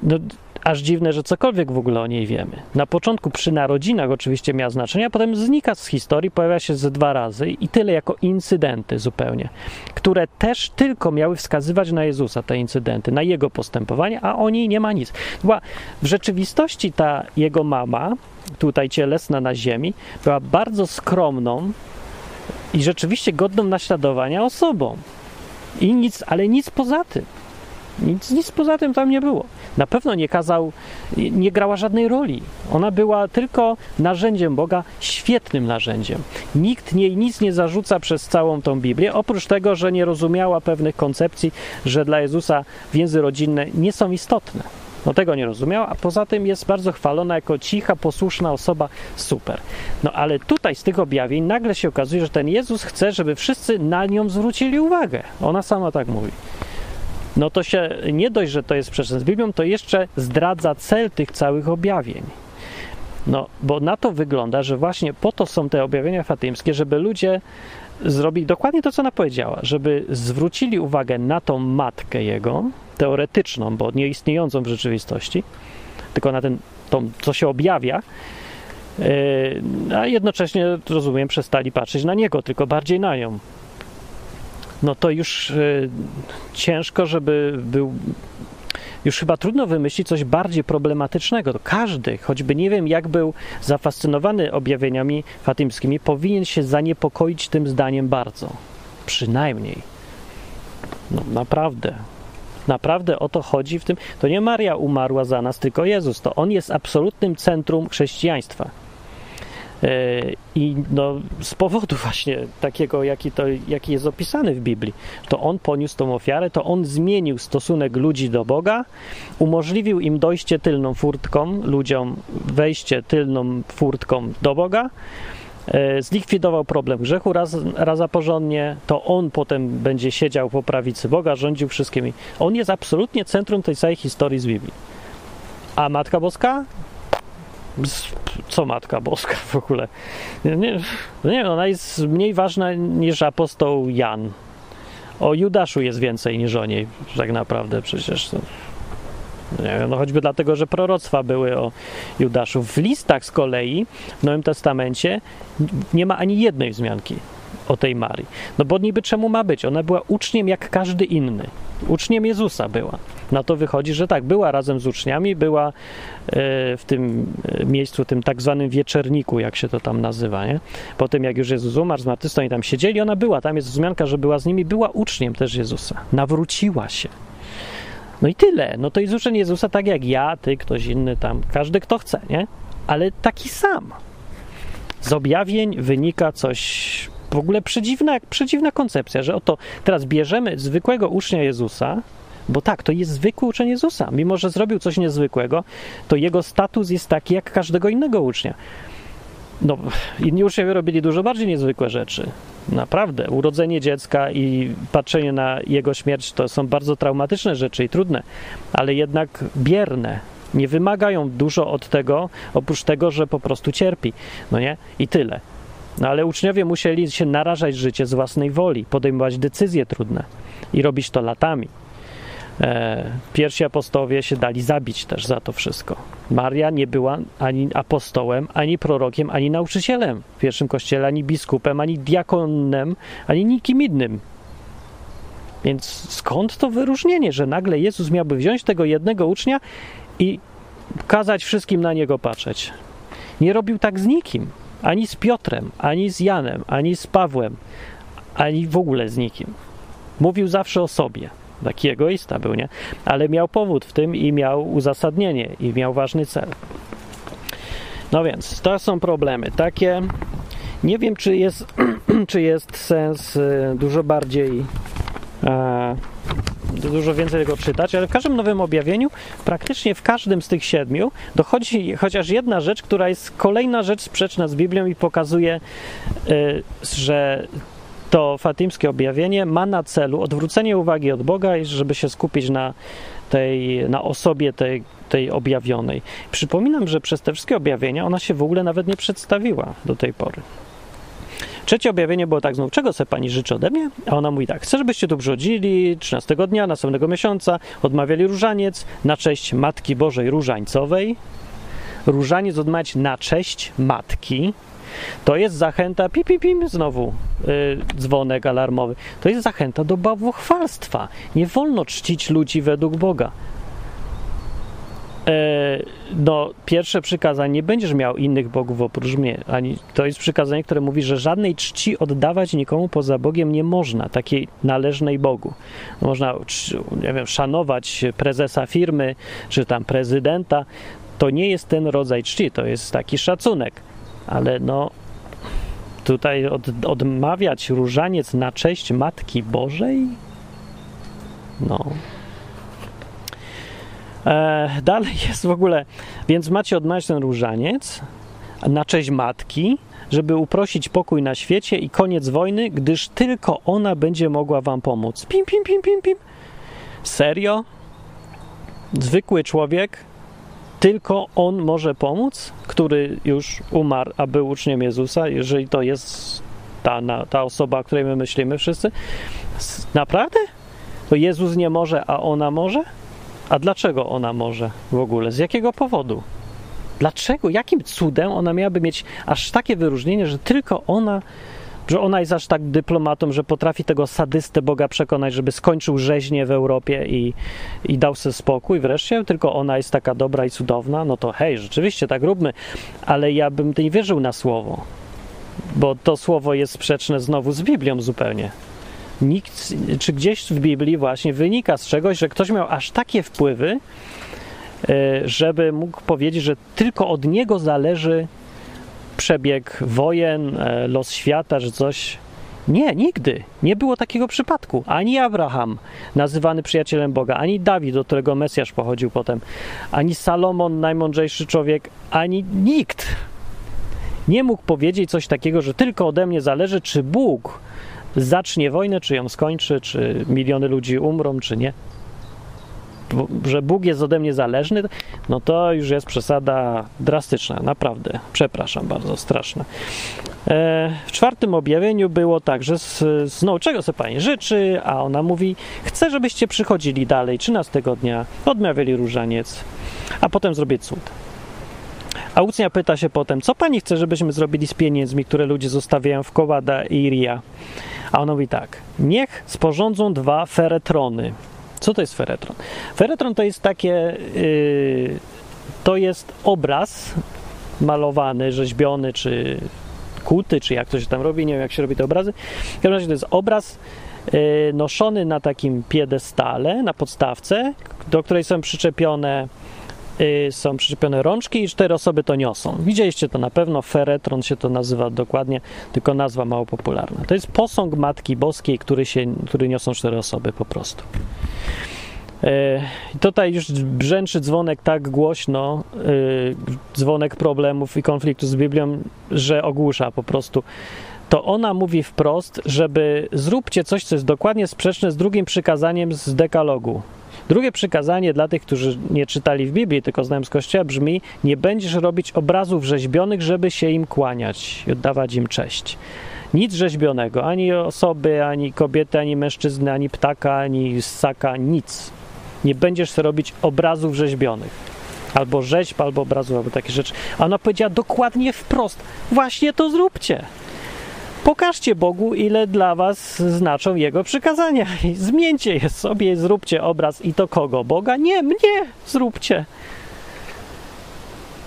no, aż dziwne, że cokolwiek w ogóle o niej wiemy. Na początku przy narodzinach oczywiście miała znaczenie, a potem znika z historii, pojawia się ze dwa razy i tyle jako incydenty zupełnie, które też tylko miały wskazywać na Jezusa, te incydenty, na jego postępowanie, a o niej nie ma nic. Była w rzeczywistości ta jego mama, tutaj cielesna na ziemi, była bardzo skromną i rzeczywiście godną naśladowania osobą. I nic, ale nic poza tym. Nic, nic poza tym tam nie było. Na pewno nie kazał, nie grała żadnej roli. Ona była tylko narzędziem Boga, świetnym narzędziem. Nikt jej nic nie zarzuca przez całą tą Biblię, oprócz tego, że nie rozumiała pewnych koncepcji, że dla Jezusa więzy rodzinne nie są istotne. No tego nie rozumiała, a poza tym jest bardzo chwalona jako cicha, posłuszna osoba. Super. No ale tutaj z tych objawień nagle się okazuje, że ten Jezus chce, żeby wszyscy na nią zwrócili uwagę. Ona sama tak mówi no to się nie dość, że to jest sprzeczne z Biblią, to jeszcze zdradza cel tych całych objawień. No, bo na to wygląda, że właśnie po to są te objawienia fatymskie, żeby ludzie zrobili dokładnie to, co ona powiedziała, żeby zwrócili uwagę na tą matkę jego, teoretyczną, bo nie istniejącą w rzeczywistości, tylko na ten, tą, co się objawia, yy, a jednocześnie, rozumiem, przestali patrzeć na niego, tylko bardziej na nią. No to już yy, ciężko, żeby był już chyba trudno wymyślić coś bardziej problematycznego. Każdy, choćby nie wiem, jak był zafascynowany objawieniami fatymskimi, powinien się zaniepokoić tym zdaniem bardzo. Przynajmniej. No naprawdę. Naprawdę o to chodzi w tym. To nie Maria umarła za nas, tylko Jezus. To On jest absolutnym centrum chrześcijaństwa. E, I no, z powodu właśnie takiego, jaki, to, jaki jest opisany w Biblii, to on poniósł tą ofiarę, to on zmienił stosunek ludzi do Boga, umożliwił im dojście tylną furtką, ludziom wejście tylną furtką do Boga, e, zlikwidował problem grzechu raz, raz porządnie, to on potem będzie siedział po prawicy Boga, rządził wszystkimi. On jest absolutnie centrum tej całej historii z Biblii. A Matka Boska? Co Matka Boska w ogóle? Nie, nie, ona jest mniej ważna niż apostoł Jan. O Judaszu jest więcej niż o niej, tak naprawdę przecież. Wiem, no choćby dlatego, że proroctwa były o Judaszu. W listach z kolei w Nowym Testamencie nie ma ani jednej wzmianki o tej Marii. No bo niby czemu ma być? Ona była uczniem jak każdy inny. Uczniem Jezusa była. Na to wychodzi, że tak, była razem z uczniami, była e, w tym e, miejscu, tym tak zwanym wieczerniku, jak się to tam nazywa, nie? Po tym, jak już Jezus umarł, zmartwychwstał i tam siedzieli, ona była, tam jest wzmianka, że była z nimi, była uczniem też Jezusa. Nawróciła się. No i tyle. No to jest uczeń Jezusa tak jak ja, ty, ktoś inny tam, każdy kto chce, nie? Ale taki sam. Z objawień wynika coś w ogóle przedziwna, przedziwna koncepcja, że oto teraz bierzemy zwykłego ucznia Jezusa, bo tak, to jest zwykły uczeń Jezusa. Mimo, że zrobił coś niezwykłego, to jego status jest taki jak każdego innego ucznia. No, inni uczniowie robili dużo bardziej niezwykłe rzeczy. Naprawdę. Urodzenie dziecka i patrzenie na jego śmierć to są bardzo traumatyczne rzeczy i trudne, ale jednak bierne. Nie wymagają dużo od tego, oprócz tego, że po prostu cierpi. No nie? I tyle. No ale uczniowie musieli się narażać życie z własnej woli, podejmować decyzje trudne i robić to latami. E, pierwsi apostołowie się dali zabić też za to wszystko. Maria nie była ani apostołem, ani prorokiem, ani nauczycielem w pierwszym kościele, ani biskupem, ani diakonem, ani nikim innym. Więc skąd to wyróżnienie, że nagle Jezus miałby wziąć tego jednego ucznia i kazać wszystkim na niego patrzeć? Nie robił tak z nikim. Ani z Piotrem, ani z Janem, ani z Pawłem, ani w ogóle z nikim. Mówił zawsze o sobie. Taki egoista był, nie? Ale miał powód w tym i miał uzasadnienie, i miał ważny cel. No więc, to są problemy takie. Nie wiem, czy jest, czy jest sens y, dużo bardziej e, dużo więcej tego czytać, ale w każdym nowym objawieniu, praktycznie w każdym z tych siedmiu, dochodzi chociaż jedna rzecz, która jest kolejna rzecz sprzeczna z Biblią i pokazuje, y, że to fatymskie objawienie ma na celu odwrócenie uwagi od Boga i żeby się skupić na tej, na osobie tej, tej objawionej. Przypominam, że przez te wszystkie objawienia ona się w ogóle nawet nie przedstawiła do tej pory. Trzecie objawienie było tak znów, czego se pani życzy ode mnie? A ona mówi tak, chcę, żebyście tu brzodzili 13 dnia, następnego miesiąca, odmawiali różaniec na cześć Matki Bożej Różańcowej. Różaniec odmawiać na cześć Matki. To jest zachęta, pim, pim, znowu dzwonek alarmowy. To jest zachęta do bałwochwalstwa. Nie wolno czcić ludzi według Boga. E, no, pierwsze przykazanie, nie będziesz miał innych bogów oprócz mnie. Ani, to jest przykazanie, które mówi, że żadnej czci oddawać nikomu poza Bogiem nie można, takiej należnej Bogu. Można, nie wiem, szanować prezesa firmy, czy tam prezydenta. To nie jest ten rodzaj czci, to jest taki szacunek. Ale no, tutaj od, odmawiać różaniec na cześć Matki Bożej? No, E, dalej jest w ogóle, więc macie odmawiać ten różaniec na cześć matki, żeby uprosić pokój na świecie i koniec wojny, gdyż tylko ona będzie mogła wam pomóc. Pim, pim, pim, pim, pim. Serio? Zwykły człowiek tylko On może pomóc, który już umarł, a był uczniem Jezusa, jeżeli to jest ta, ta osoba, o której my myślimy wszyscy. Naprawdę? To Jezus nie może, a ona może? A dlaczego ona może w ogóle? Z jakiego powodu? Dlaczego? Jakim cudem ona miałaby mieć aż takie wyróżnienie, że tylko ona, że ona jest aż tak dyplomatą, że potrafi tego sadystę Boga przekonać, żeby skończył rzeźnię w Europie i, i dał sobie spokój. Wreszcie, tylko ona jest taka dobra i cudowna, no to hej, rzeczywiście tak róbmy, ale ja bym nie wierzył na słowo, bo to słowo jest sprzeczne znowu z Biblią zupełnie. Nikt, czy gdzieś w Biblii właśnie wynika z czegoś, że ktoś miał aż takie wpływy, e, żeby mógł powiedzieć, że tylko od niego zależy przebieg wojen, e, los świata, że coś. Nie, nigdy. Nie było takiego przypadku. Ani Abraham, nazywany przyjacielem Boga, ani Dawid, do którego Mesjasz pochodził potem, ani Salomon, najmądrzejszy człowiek, ani nikt nie mógł powiedzieć coś takiego, że tylko ode mnie zależy, czy Bóg zacznie wojnę, czy ją skończy, czy miliony ludzi umrą, czy nie. Że Bóg jest ode mnie zależny, no to już jest przesada drastyczna, naprawdę. Przepraszam bardzo, straszna. E, w czwartym objawieniu było tak, że czego sobie Pani życzy, a ona mówi, chcę, żebyście przychodzili dalej, 13 dnia, odmawiali różaniec, a potem zrobię cud. A ucznia pyta się potem, co Pani chce, żebyśmy zrobili z pieniędzmi, które ludzie zostawiają w Kołada i Ria? A on mówi tak, niech sporządzą dwa feretrony. Co to jest feretron? Feretron to jest takie, yy, to jest obraz malowany, rzeźbiony, czy kuty, czy jak to się tam robi, nie wiem jak się robi te obrazy. W każdym razie to jest obraz yy, noszony na takim piedestale, na podstawce, do której są przyczepione są przyczepione rączki i cztery osoby to niosą. Widzieliście to na pewno, feretron się to nazywa dokładnie, tylko nazwa mało popularna. To jest posąg Matki Boskiej, który, się, który niosą cztery osoby po prostu. E, Tutaj już brzęczy dzwonek tak głośno, y, dzwonek problemów i konfliktu z Biblią, że ogłusza po prostu. To ona mówi wprost, żeby zróbcie coś, co jest dokładnie sprzeczne z drugim przykazaniem z dekalogu. Drugie przykazanie dla tych, którzy nie czytali w Biblii, tylko znają z Kościoła, brzmi: Nie będziesz robić obrazów rzeźbionych, żeby się im kłaniać i oddawać im cześć. Nic rzeźbionego, ani osoby, ani kobiety, ani mężczyzny, ani ptaka, ani ssaka, nic. Nie będziesz robić obrazów rzeźbionych. Albo rzeźb, albo obrazów, albo takie rzeczy. A ona powiedziała dokładnie wprost: Właśnie to zróbcie. Pokażcie Bogu, ile dla was znaczą Jego przykazania. I zmieńcie je sobie, zróbcie obraz i to kogo? Boga? Nie, mnie zróbcie.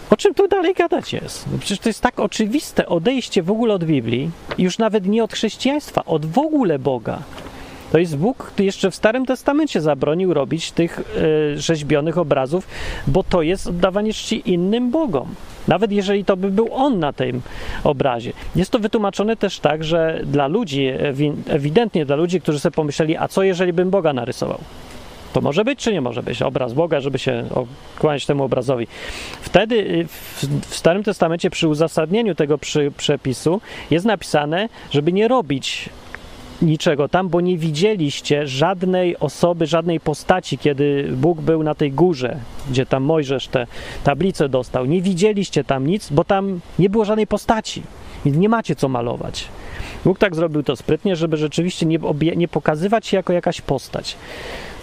O czym tu dalej gadać jest? No przecież to jest tak oczywiste odejście w ogóle od Biblii, już nawet nie od chrześcijaństwa, od w ogóle Boga. To jest Bóg, jeszcze w Starym Testamencie zabronił robić tych e, rzeźbionych obrazów, bo to jest oddawanie czci innym Bogom. Nawet jeżeli to by był On na tym obrazie. Jest to wytłumaczone też tak, że dla ludzi, ewi- ewidentnie dla ludzi, którzy sobie pomyśleli, a co jeżeli bym Boga narysował? To może być, czy nie może być? Obraz Boga, żeby się kłaniać temu obrazowi. Wtedy y, w, w Starym Testamencie przy uzasadnieniu tego przy, przepisu jest napisane, żeby nie robić niczego tam, bo nie widzieliście żadnej osoby, żadnej postaci, kiedy Bóg był na tej górze, gdzie tam Mojżesz te tablice dostał. Nie widzieliście tam nic, bo tam nie było żadnej postaci. Nie macie co malować. Bóg tak zrobił to sprytnie, żeby rzeczywiście nie, obie, nie pokazywać się jako jakaś postać.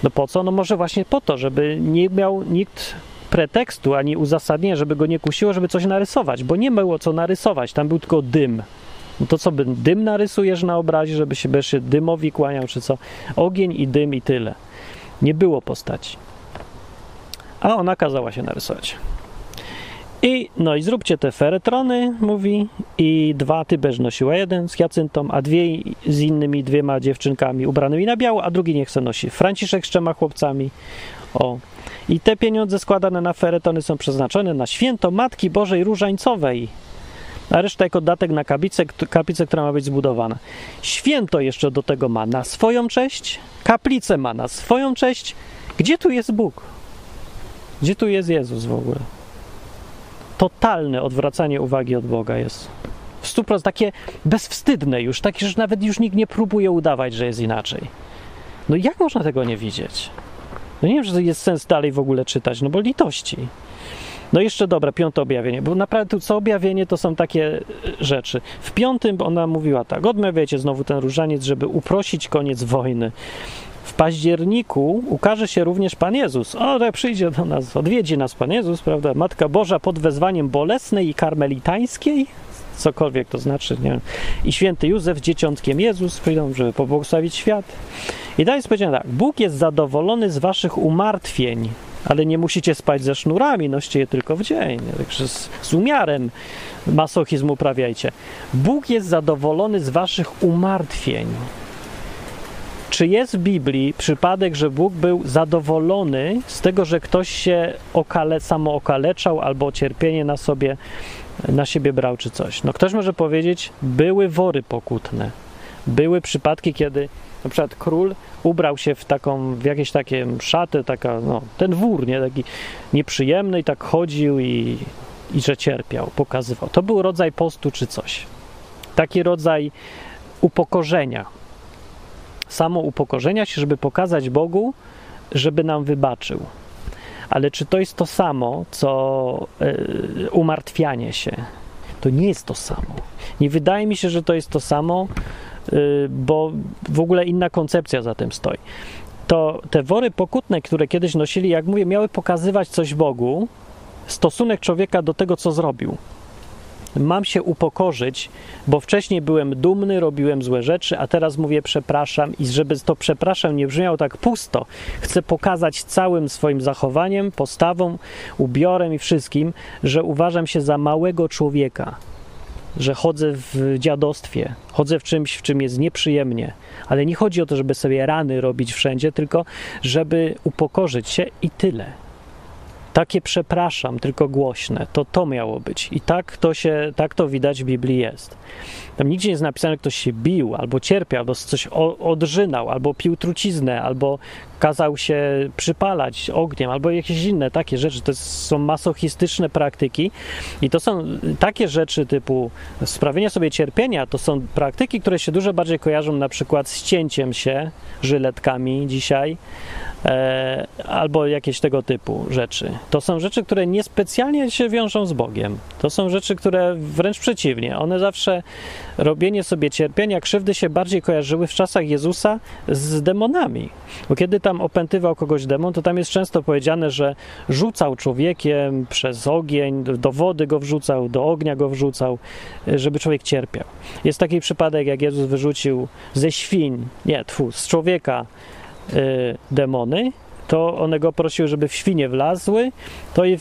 No po co? No może właśnie po to, żeby nie miał nikt pretekstu ani uzasadnienia, żeby go nie kusiło, żeby coś narysować, bo nie było co narysować, tam był tylko dym. No to co, by dym narysujesz na obrazie, żeby się, będziesz dymowi kłaniał, czy co? Ogień i dym i tyle. Nie było postaci. A ona kazała się narysować. I no i zróbcie te feretrony, mówi, i dwa ty będziesz nosiła, jeden z Jacyntą, a dwie z innymi dwiema dziewczynkami ubranymi na biało, a drugi niech se nosi Franciszek z trzema chłopcami. O. I te pieniądze składane na feretony są przeznaczone na święto Matki Bożej Różańcowej, a reszta jako datek na kaplicę, kaplicę, która ma być zbudowana. Święto jeszcze do tego ma na swoją cześć, kaplicę ma na swoją cześć. Gdzie tu jest Bóg? Gdzie tu jest Jezus w ogóle? Totalne odwracanie uwagi od Boga jest. W stu takie bezwstydne już, takie, że nawet już nikt nie próbuje udawać, że jest inaczej. No jak można tego nie widzieć? No nie wiem, że jest sens dalej w ogóle czytać, no bo litości. No jeszcze dobra, piąte objawienie, bo naprawdę co objawienie to są takie e, rzeczy. W piątym ona mówiła tak, odmawiajcie znowu ten różaniec, żeby uprosić koniec wojny. W październiku ukaże się również Pan Jezus. O, tak przyjdzie do nas, odwiedzi nas Pan Jezus, prawda? Matka Boża pod wezwaniem bolesnej i karmelitańskiej, cokolwiek to znaczy, nie wiem. I święty Józef dzieciątkiem Jezus przyjdą, żeby pobłogosławić świat. I dalej jest powiedziane tak, Bóg jest zadowolony z waszych umartwień, ale nie musicie spać ze sznurami, noście je tylko w dzień, także z, z umiarem masochizm uprawiajcie. Bóg jest zadowolony z waszych umartwień. Czy jest w Biblii przypadek, że Bóg był zadowolony z tego, że ktoś się okale, samo okaleczał albo cierpienie na sobie, na siebie brał czy coś? No ktoś może powiedzieć, były wory pokutne. Były przypadki, kiedy na przykład król ubrał się w taką, w jakieś takie szaty, taka, no, ten wór, nie, taki nieprzyjemny i tak chodził i, i że cierpiał, pokazywał. To był rodzaj postu czy coś. Taki rodzaj upokorzenia. Samo upokorzenia się, żeby pokazać Bogu, żeby nam wybaczył. Ale czy to jest to samo, co y, umartwianie się? To nie jest to samo. Nie wydaje mi się, że to jest to samo, bo w ogóle inna koncepcja za tym stoi. To te wory pokutne, które kiedyś nosili, jak mówię, miały pokazywać coś Bogu, stosunek człowieka do tego, co zrobił. Mam się upokorzyć, bo wcześniej byłem dumny, robiłem złe rzeczy, a teraz mówię przepraszam i żeby to przepraszam nie brzmiało tak pusto, chcę pokazać całym swoim zachowaniem, postawą, ubiorem i wszystkim, że uważam się za małego człowieka, że chodzę w dziadostwie, chodzę w czymś, w czym jest nieprzyjemnie, ale nie chodzi o to, żeby sobie rany robić wszędzie, tylko żeby upokorzyć się i tyle takie przepraszam, tylko głośne. To to miało być. I tak to się, tak to widać w Biblii jest. Tam nigdzie nie jest napisane, że ktoś się bił, albo cierpiał, albo coś odrzynał, albo pił truciznę, albo kazał się przypalać ogniem, albo jakieś inne takie rzeczy. To są masochistyczne praktyki i to są takie rzeczy typu sprawienie sobie cierpienia, to są praktyki, które się dużo bardziej kojarzą na przykład z cięciem się żyletkami dzisiaj, e, albo jakieś tego typu rzeczy. To są rzeczy, które niespecjalnie się wiążą z Bogiem. To są rzeczy, które wręcz przeciwnie. One zawsze, robienie sobie cierpienia, krzywdy się bardziej kojarzyły w czasach Jezusa z demonami. Bo kiedy tam opętywał kogoś demon, to tam jest często powiedziane, że rzucał człowiekiem przez ogień, do wody go wrzucał, do ognia go wrzucał, żeby człowiek cierpiał. Jest taki przypadek, jak Jezus wyrzucił ze świń, nie, tfu, z człowieka y, demony, to one go prosiły, żeby w świnie wlazły, to i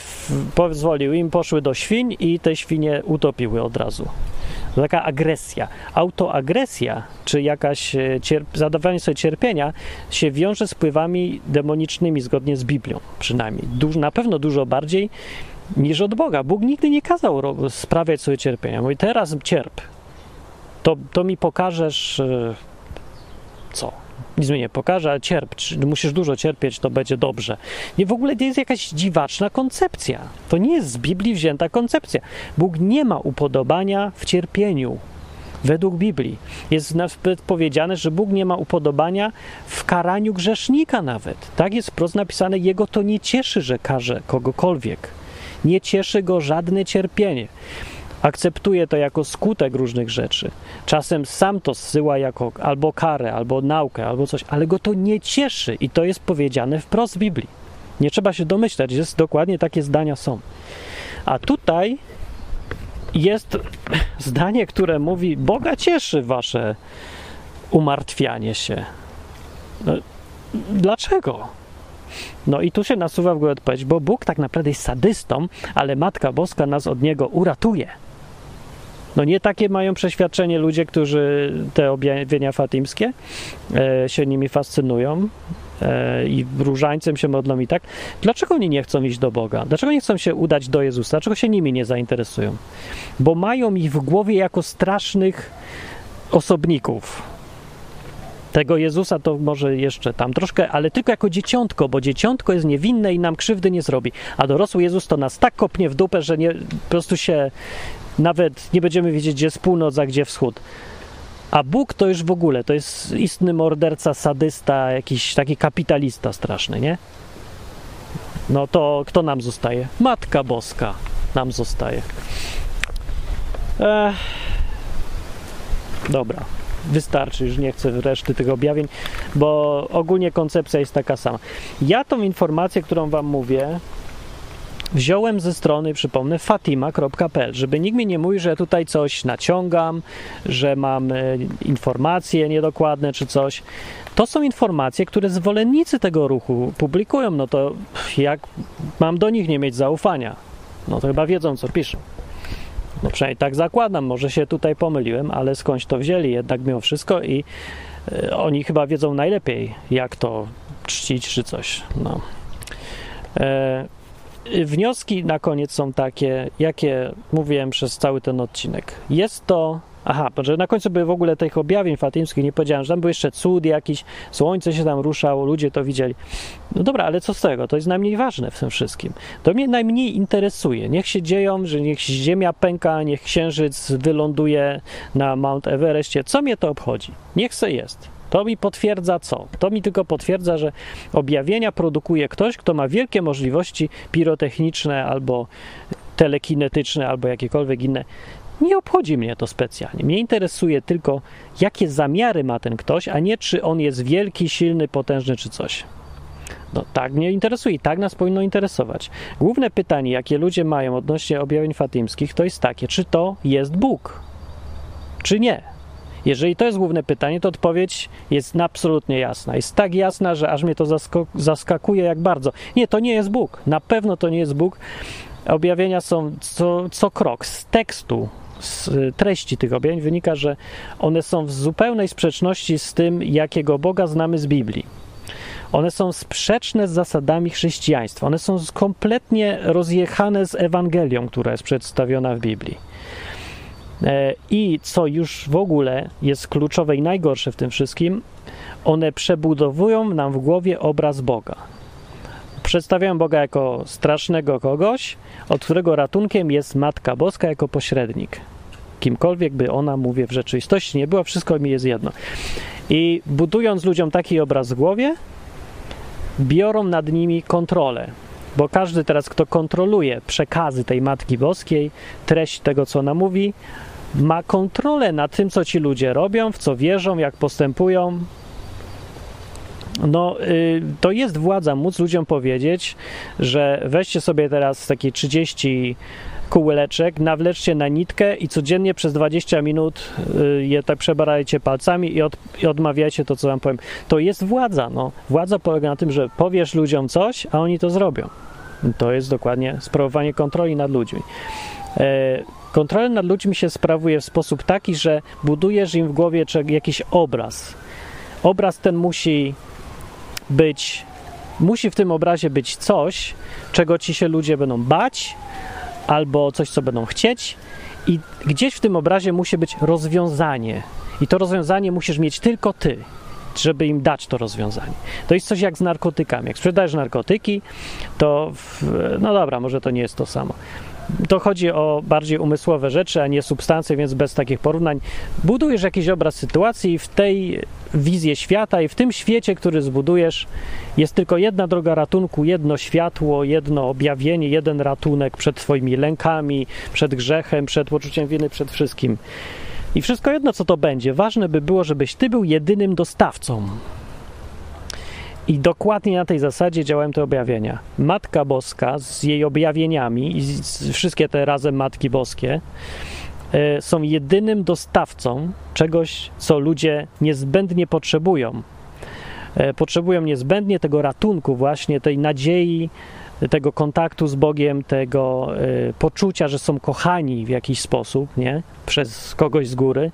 pozwolił im, poszły do świń i te świnie utopiły od razu. Taka agresja. Autoagresja, czy jakaś e, cierp- zadawanie sobie cierpienia się wiąże z wpływami demonicznymi, zgodnie z Biblią przynajmniej. Duż, na pewno dużo bardziej niż od Boga. Bóg nigdy nie kazał sprawiać sobie cierpienia. Mówi, teraz cierp. To, to mi pokażesz e, co? Nic mi nie pokaże, ale cierp, musisz dużo cierpieć, to będzie dobrze. Nie, w ogóle to jest jakaś dziwaczna koncepcja. To nie jest z Biblii wzięta koncepcja. Bóg nie ma upodobania w cierpieniu. Według Biblii jest nawet powiedziane, że Bóg nie ma upodobania w karaniu grzesznika nawet. Tak jest wprost napisane, Jego to nie cieszy, że karze kogokolwiek. Nie cieszy go żadne cierpienie. Akceptuje to jako skutek różnych rzeczy. Czasem sam to zsyła jako albo karę, albo naukę, albo coś, ale go to nie cieszy i to jest powiedziane wprost w Biblii. Nie trzeba się domyślać, że dokładnie takie zdania są. A tutaj jest zdanie, które mówi: Boga cieszy wasze umartwianie się. No, dlaczego? No i tu się nasuwa w ogóle odpowiedź, bo Bóg tak naprawdę jest sadystą, ale Matka Boska nas od niego uratuje. No nie takie mają przeświadczenie ludzie, którzy te objawienia fatimskie e, się nimi fascynują e, i różańcem się modlą i tak. Dlaczego oni nie chcą iść do Boga? Dlaczego nie chcą się udać do Jezusa? Dlaczego się nimi nie zainteresują? Bo mają ich w głowie jako strasznych osobników. Tego Jezusa to może jeszcze tam troszkę, ale tylko jako dzieciątko, bo dzieciątko jest niewinne i nam krzywdy nie zrobi. A dorosły Jezus to nas tak kopnie w dupę, że nie, po prostu się nawet nie będziemy wiedzieć, gdzie jest północ, a gdzie wschód. A Bóg to już w ogóle, to jest istny morderca, sadysta, jakiś taki kapitalista straszny, nie? no to kto nam zostaje? Matka Boska nam zostaje. Ech. Dobra, wystarczy, już nie chcę reszty tych objawień, bo ogólnie koncepcja jest taka sama. Ja tą informację, którą Wam mówię, wziąłem ze strony, przypomnę, fatima.pl, żeby nikt mi nie mówił, że tutaj coś naciągam, że mam e, informacje niedokładne czy coś. To są informacje, które zwolennicy tego ruchu publikują. No to jak mam do nich nie mieć zaufania? No to chyba wiedzą, co piszą. No przynajmniej tak zakładam, może się tutaj pomyliłem, ale skądś to wzięli jednak mimo wszystko i y, oni chyba wiedzą najlepiej, jak to czcić czy coś. No. E, wnioski na koniec są takie, jakie mówiłem przez cały ten odcinek. Jest to Aha, że na końcu były w ogóle tych objawień fatimskich, nie powiedziałem, że tam był jeszcze cud jakiś, słońce się tam ruszało, ludzie to widzieli. No dobra, ale co z tego? To jest najmniej ważne w tym wszystkim. To mnie najmniej interesuje. Niech się dzieją, że niech ziemia pęka, niech księżyc wyląduje na Mount Everestie. Co mnie to obchodzi? Niech se jest. To mi potwierdza co? To mi tylko potwierdza, że objawienia produkuje ktoś, kto ma wielkie możliwości pirotechniczne albo telekinetyczne, albo jakiekolwiek inne. Nie obchodzi mnie to specjalnie. Mnie interesuje tylko, jakie zamiary ma ten ktoś, a nie czy on jest wielki, silny, potężny czy coś. No tak mnie interesuje i tak nas powinno interesować. Główne pytanie, jakie ludzie mają odnośnie objawień fatimskich, to jest takie, czy to jest Bóg, czy nie. Jeżeli to jest główne pytanie, to odpowiedź jest absolutnie jasna. Jest tak jasna, że aż mnie to zaskakuje, jak bardzo. Nie, to nie jest Bóg. Na pewno to nie jest Bóg. Objawienia są co, co krok z tekstu z treści tych objawień wynika, że one są w zupełnej sprzeczności z tym, jakiego Boga znamy z Biblii. One są sprzeczne z zasadami chrześcijaństwa. One są kompletnie rozjechane z Ewangelią, która jest przedstawiona w Biblii. E, I co już w ogóle jest kluczowe i najgorsze w tym wszystkim, one przebudowują nam w głowie obraz Boga. Przedstawiają Boga jako strasznego kogoś, od którego ratunkiem jest Matka Boska jako pośrednik kimkolwiek by ona, mówię, w rzeczywistości nie była, wszystko mi jest jedno. I budując ludziom taki obraz w głowie, biorą nad nimi kontrolę. Bo każdy teraz, kto kontroluje przekazy tej Matki Boskiej, treść tego, co ona mówi, ma kontrolę nad tym, co ci ludzie robią, w co wierzą, jak postępują. No, y, to jest władza móc ludziom powiedzieć, że weźcie sobie teraz takie 30 kółeczek, nawleczcie na nitkę i codziennie przez 20 minut y, je tak przebarajcie palcami i, od, i odmawiajcie to, co wam powiem. To jest władza. No. Władza polega na tym, że powiesz ludziom coś, a oni to zrobią. To jest dokładnie sprawowanie kontroli nad ludźmi. E, kontrolę nad ludźmi się sprawuje w sposób taki, że budujesz im w głowie jakiś obraz. Obraz ten musi być, musi w tym obrazie być coś, czego ci się ludzie będą bać, albo coś, co będą chcieć, i gdzieś w tym obrazie musi być rozwiązanie. I to rozwiązanie musisz mieć tylko ty, żeby im dać to rozwiązanie. To jest coś jak z narkotykami. Jak sprzedajesz narkotyki, to w, no dobra, może to nie jest to samo to chodzi o bardziej umysłowe rzeczy, a nie substancje, więc bez takich porównań. Budujesz jakiś obraz sytuacji i w tej wizji świata i w tym świecie, który zbudujesz, jest tylko jedna droga ratunku, jedno światło, jedno objawienie, jeden ratunek przed Twoimi lękami, przed grzechem, przed poczuciem winy, przed wszystkim. I wszystko jedno, co to będzie. Ważne by było, żebyś Ty był jedynym dostawcą i dokładnie na tej zasadzie działają te objawienia. Matka Boska z jej objawieniami i wszystkie te razem Matki Boskie e, są jedynym dostawcą czegoś, co ludzie niezbędnie potrzebują. E, potrzebują niezbędnie tego ratunku, właśnie tej nadziei, tego kontaktu z Bogiem, tego y, poczucia, że są kochani w jakiś sposób, nie? Przez kogoś z góry,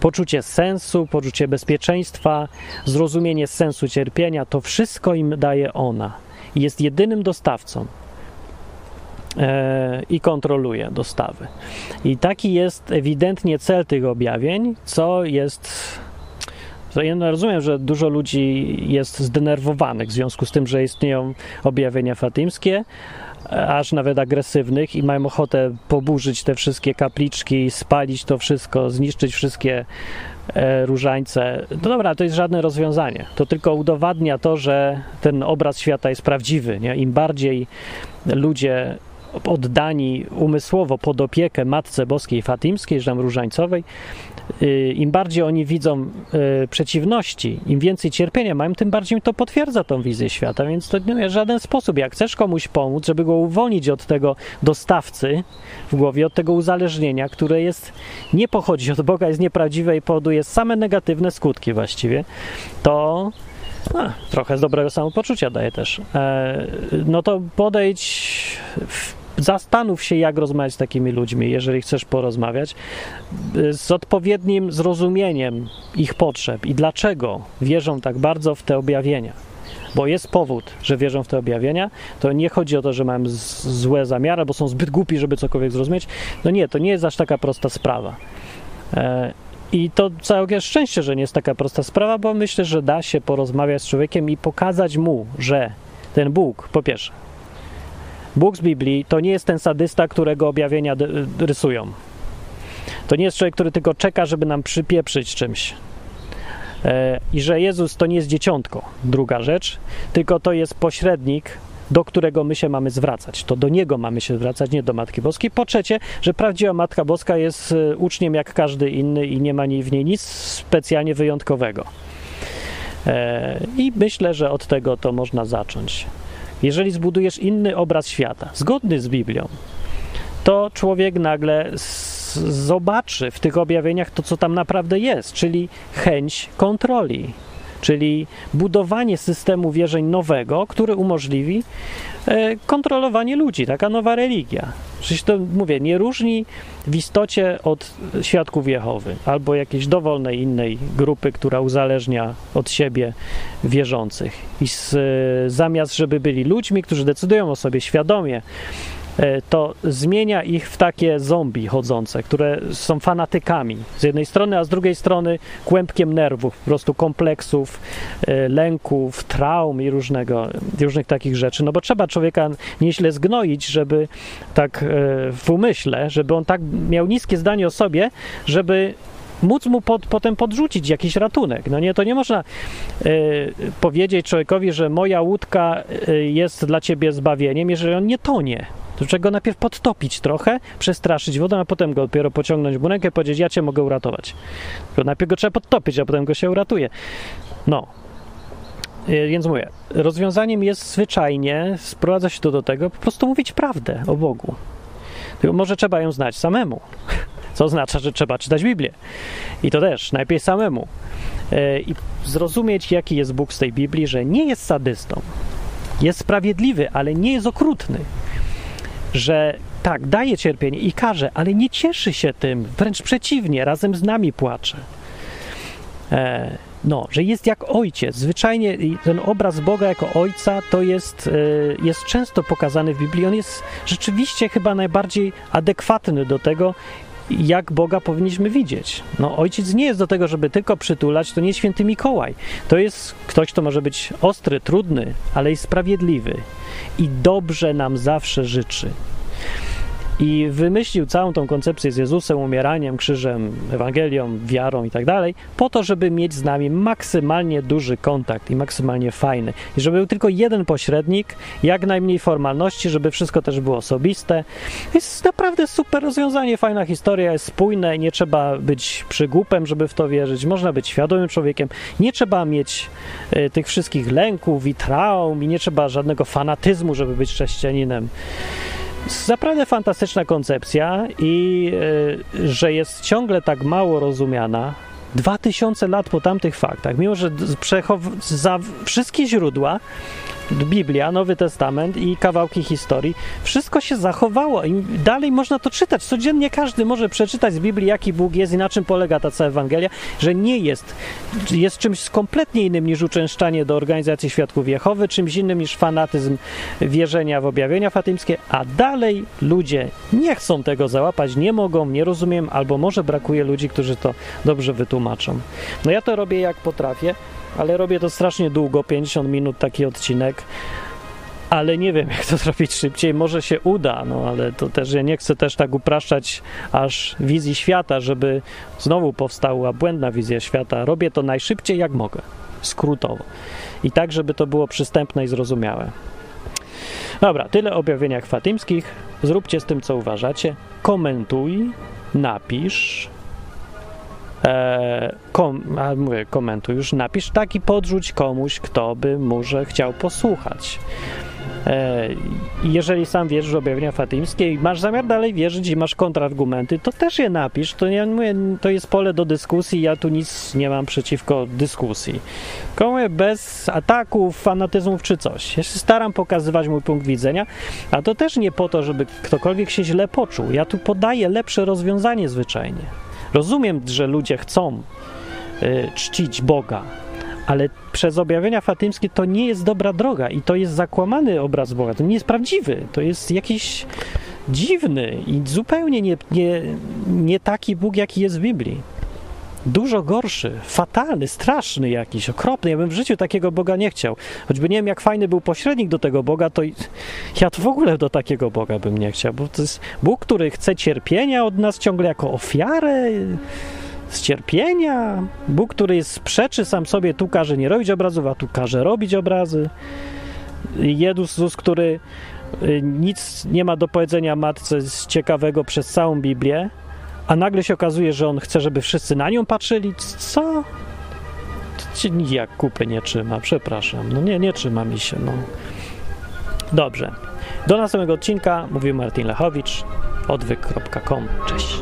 poczucie sensu, poczucie bezpieczeństwa, zrozumienie sensu cierpienia, to wszystko im daje ona. Jest jedynym dostawcą e, i kontroluje dostawy. I taki jest ewidentnie cel tych objawień, co jest ja rozumiem, że dużo ludzi jest zdenerwowanych w związku z tym, że istnieją objawienia fatimskie, aż nawet agresywnych i mają ochotę poburzyć te wszystkie kapliczki, spalić to wszystko, zniszczyć wszystkie e, różańce. No dobra, to jest żadne rozwiązanie. To tylko udowadnia to, że ten obraz świata jest prawdziwy. Nie? Im bardziej ludzie oddani umysłowo pod opiekę Matce Boskiej Fatimskiej, tam Różańcowej, y, im bardziej oni widzą y, przeciwności, im więcej cierpienia mają, tym bardziej to potwierdza tą wizję świata, więc to nie jest żaden sposób. Jak chcesz komuś pomóc, żeby go uwolnić od tego dostawcy w głowie, od tego uzależnienia, które jest, nie pochodzi od Boga, jest nieprawdziwe i powoduje same negatywne skutki właściwie, to a, trochę z dobrego samopoczucia daje też. E, no to podejdź, w, zastanów się, jak rozmawiać z takimi ludźmi, jeżeli chcesz porozmawiać, e, z odpowiednim zrozumieniem ich potrzeb i dlaczego wierzą tak bardzo w te objawienia. Bo jest powód, że wierzą w te objawienia. To nie chodzi o to, że mają złe zamiary, bo są zbyt głupi, żeby cokolwiek zrozumieć. No nie, to nie jest aż taka prosta sprawa. E, i to całe szczęście, że nie jest taka prosta sprawa, bo myślę, że da się porozmawiać z człowiekiem i pokazać mu, że ten Bóg, po pierwsze, Bóg z Biblii to nie jest ten sadysta, którego objawienia rysują. To nie jest człowiek, który tylko czeka, żeby nam przypieprzyć czymś. E, I że Jezus to nie jest dzieciątko, druga rzecz, tylko to jest pośrednik do którego my się mamy zwracać. To do niego mamy się zwracać, nie do Matki Boskiej. Po trzecie, że prawdziwa Matka Boska jest e, uczniem jak każdy inny i nie ma w niej nic specjalnie wyjątkowego. E, I myślę, że od tego to można zacząć. Jeżeli zbudujesz inny obraz świata, zgodny z Biblią, to człowiek nagle zobaczy w tych objawieniach to, co tam naprawdę jest, czyli chęć kontroli, czyli budowanie systemu wierzeń nowego, który umożliwi e, kontrolowanie ludzi, taka nowa religia. Przecież to mówię, nie różni w istocie od świadków Jehowy albo jakiejś dowolnej innej grupy, która uzależnia od siebie wierzących. I z, zamiast, żeby byli ludźmi, którzy decydują o sobie świadomie, to zmienia ich w takie zombie chodzące, które są fanatykami z jednej strony, a z drugiej strony kłębkiem nerwów, po prostu kompleksów, e, lęków, traum i różnego, różnych takich rzeczy. No bo trzeba człowieka nieźle zgnoić, żeby tak e, w umyśle, żeby on tak miał niskie zdanie o sobie, żeby móc mu pod, potem podrzucić jakiś ratunek. No nie, to nie można y, powiedzieć człowiekowi, że moja łódka y, jest dla ciebie zbawieniem, jeżeli on nie tonie. To trzeba go najpierw podtopić trochę, przestraszyć wodą, a potem go dopiero pociągnąć w rękę i powiedzieć, ja cię mogę uratować. Tylko najpierw go trzeba podtopić, a potem go się uratuje. No, y, więc mówię, rozwiązaniem jest zwyczajnie, sprowadza się to do tego, po prostu mówić prawdę o Bogu. Tylko może trzeba ją znać samemu, co oznacza, że trzeba czytać Biblię. I to też, najpierw samemu. Y, I zrozumieć, jaki jest Bóg z tej Biblii, że nie jest sadystą. Jest sprawiedliwy, ale nie jest okrutny że tak, daje cierpienie i karze, ale nie cieszy się tym, wręcz przeciwnie, razem z nami płacze. E, no, że jest jak ojciec. Zwyczajnie ten obraz Boga jako ojca to jest, e, jest często pokazany w Biblii. On jest rzeczywiście chyba najbardziej adekwatny do tego, jak Boga powinniśmy widzieć. No, ojciec nie jest do tego, żeby tylko przytulać, to nie święty Mikołaj. To jest ktoś, kto może być ostry, trudny, ale jest sprawiedliwy i dobrze nam zawsze życzy i wymyślił całą tą koncepcję z Jezusem, umieraniem, krzyżem, Ewangelią, wiarą i tak dalej, po to, żeby mieć z nami maksymalnie duży kontakt i maksymalnie fajny. I żeby był tylko jeden pośrednik, jak najmniej formalności, żeby wszystko też było osobiste. Jest naprawdę super rozwiązanie, fajna historia, jest spójne, nie trzeba być przygłupem, żeby w to wierzyć, można być świadomym człowiekiem, nie trzeba mieć y, tych wszystkich lęków i traum i nie trzeba żadnego fanatyzmu, żeby być chrześcijaninem. Naprawdę fantastyczna koncepcja i y, że jest ciągle tak mało rozumiana. Dwa tysiące lat po tamtych faktach, mimo że za wszystkie źródła Biblia, Nowy Testament i kawałki historii, wszystko się zachowało i dalej można to czytać. Codziennie każdy może przeczytać z Biblii, jaki Bóg jest i na czym polega ta cała Ewangelia, że nie jest, jest czymś kompletnie innym niż uczęszczanie do organizacji Świadków Jehowy, czymś innym niż fanatyzm wierzenia w objawienia fatymskie, a dalej ludzie nie chcą tego załapać, nie mogą, nie rozumiem, albo może brakuje ludzi, którzy to dobrze wytłumaczą. No ja to robię jak potrafię ale robię to strasznie długo 50 minut taki odcinek. ale nie wiem, jak to zrobić szybciej. Może się uda, no ale to też ja nie chcę też tak upraszczać aż wizji świata, żeby znowu powstała błędna wizja świata. Robię to najszybciej jak mogę, skrótowo. I tak, żeby to było przystępne i zrozumiałe. Dobra, tyle o objawieniach fatymskich. Zróbcie z tym, co uważacie. Komentuj, napisz. E, kom, a mówię, komentuj, już napisz tak i podrzuć komuś, kto by może chciał posłuchać. E, jeżeli sam wierzysz w objawienia fatymskie i masz zamiar dalej wierzyć i masz kontrargumenty, to też je napisz. To, ja mówię, to jest pole do dyskusji, ja tu nic nie mam przeciwko dyskusji. Mówię, bez ataków, fanatyzmów czy coś. Ja się staram pokazywać mój punkt widzenia, a to też nie po to, żeby ktokolwiek się źle poczuł. Ja tu podaję lepsze rozwiązanie zwyczajnie. Rozumiem, że ludzie chcą y, czcić Boga, ale przez objawienia fatymskie to nie jest dobra droga i to jest zakłamany obraz Boga. To nie jest prawdziwy, to jest jakiś dziwny i zupełnie nie, nie, nie taki Bóg, jaki jest w Biblii. Dużo gorszy, fatalny, straszny jakiś, okropny. Ja bym w życiu takiego Boga nie chciał. Choćby nie wiem, jak fajny był pośrednik do tego Boga, to ja to w ogóle do takiego Boga bym nie chciał, bo to jest Bóg, który chce cierpienia od nas ciągle jako ofiarę z cierpienia. Bóg, który jest sprzeczy sam sobie, tu każe nie robić obrazów, a tu każe robić obrazy. Jezus, który y, nic nie ma do powiedzenia matce z ciekawego przez całą Biblię, a nagle się okazuje, że on chce, żeby wszyscy na nią patrzyli. Co? Jak kupy nie trzyma, przepraszam. No nie, nie trzyma mi się, no. Dobrze. Do następnego odcinka mówił Martin Lechowicz, odwyk.com. Cześć.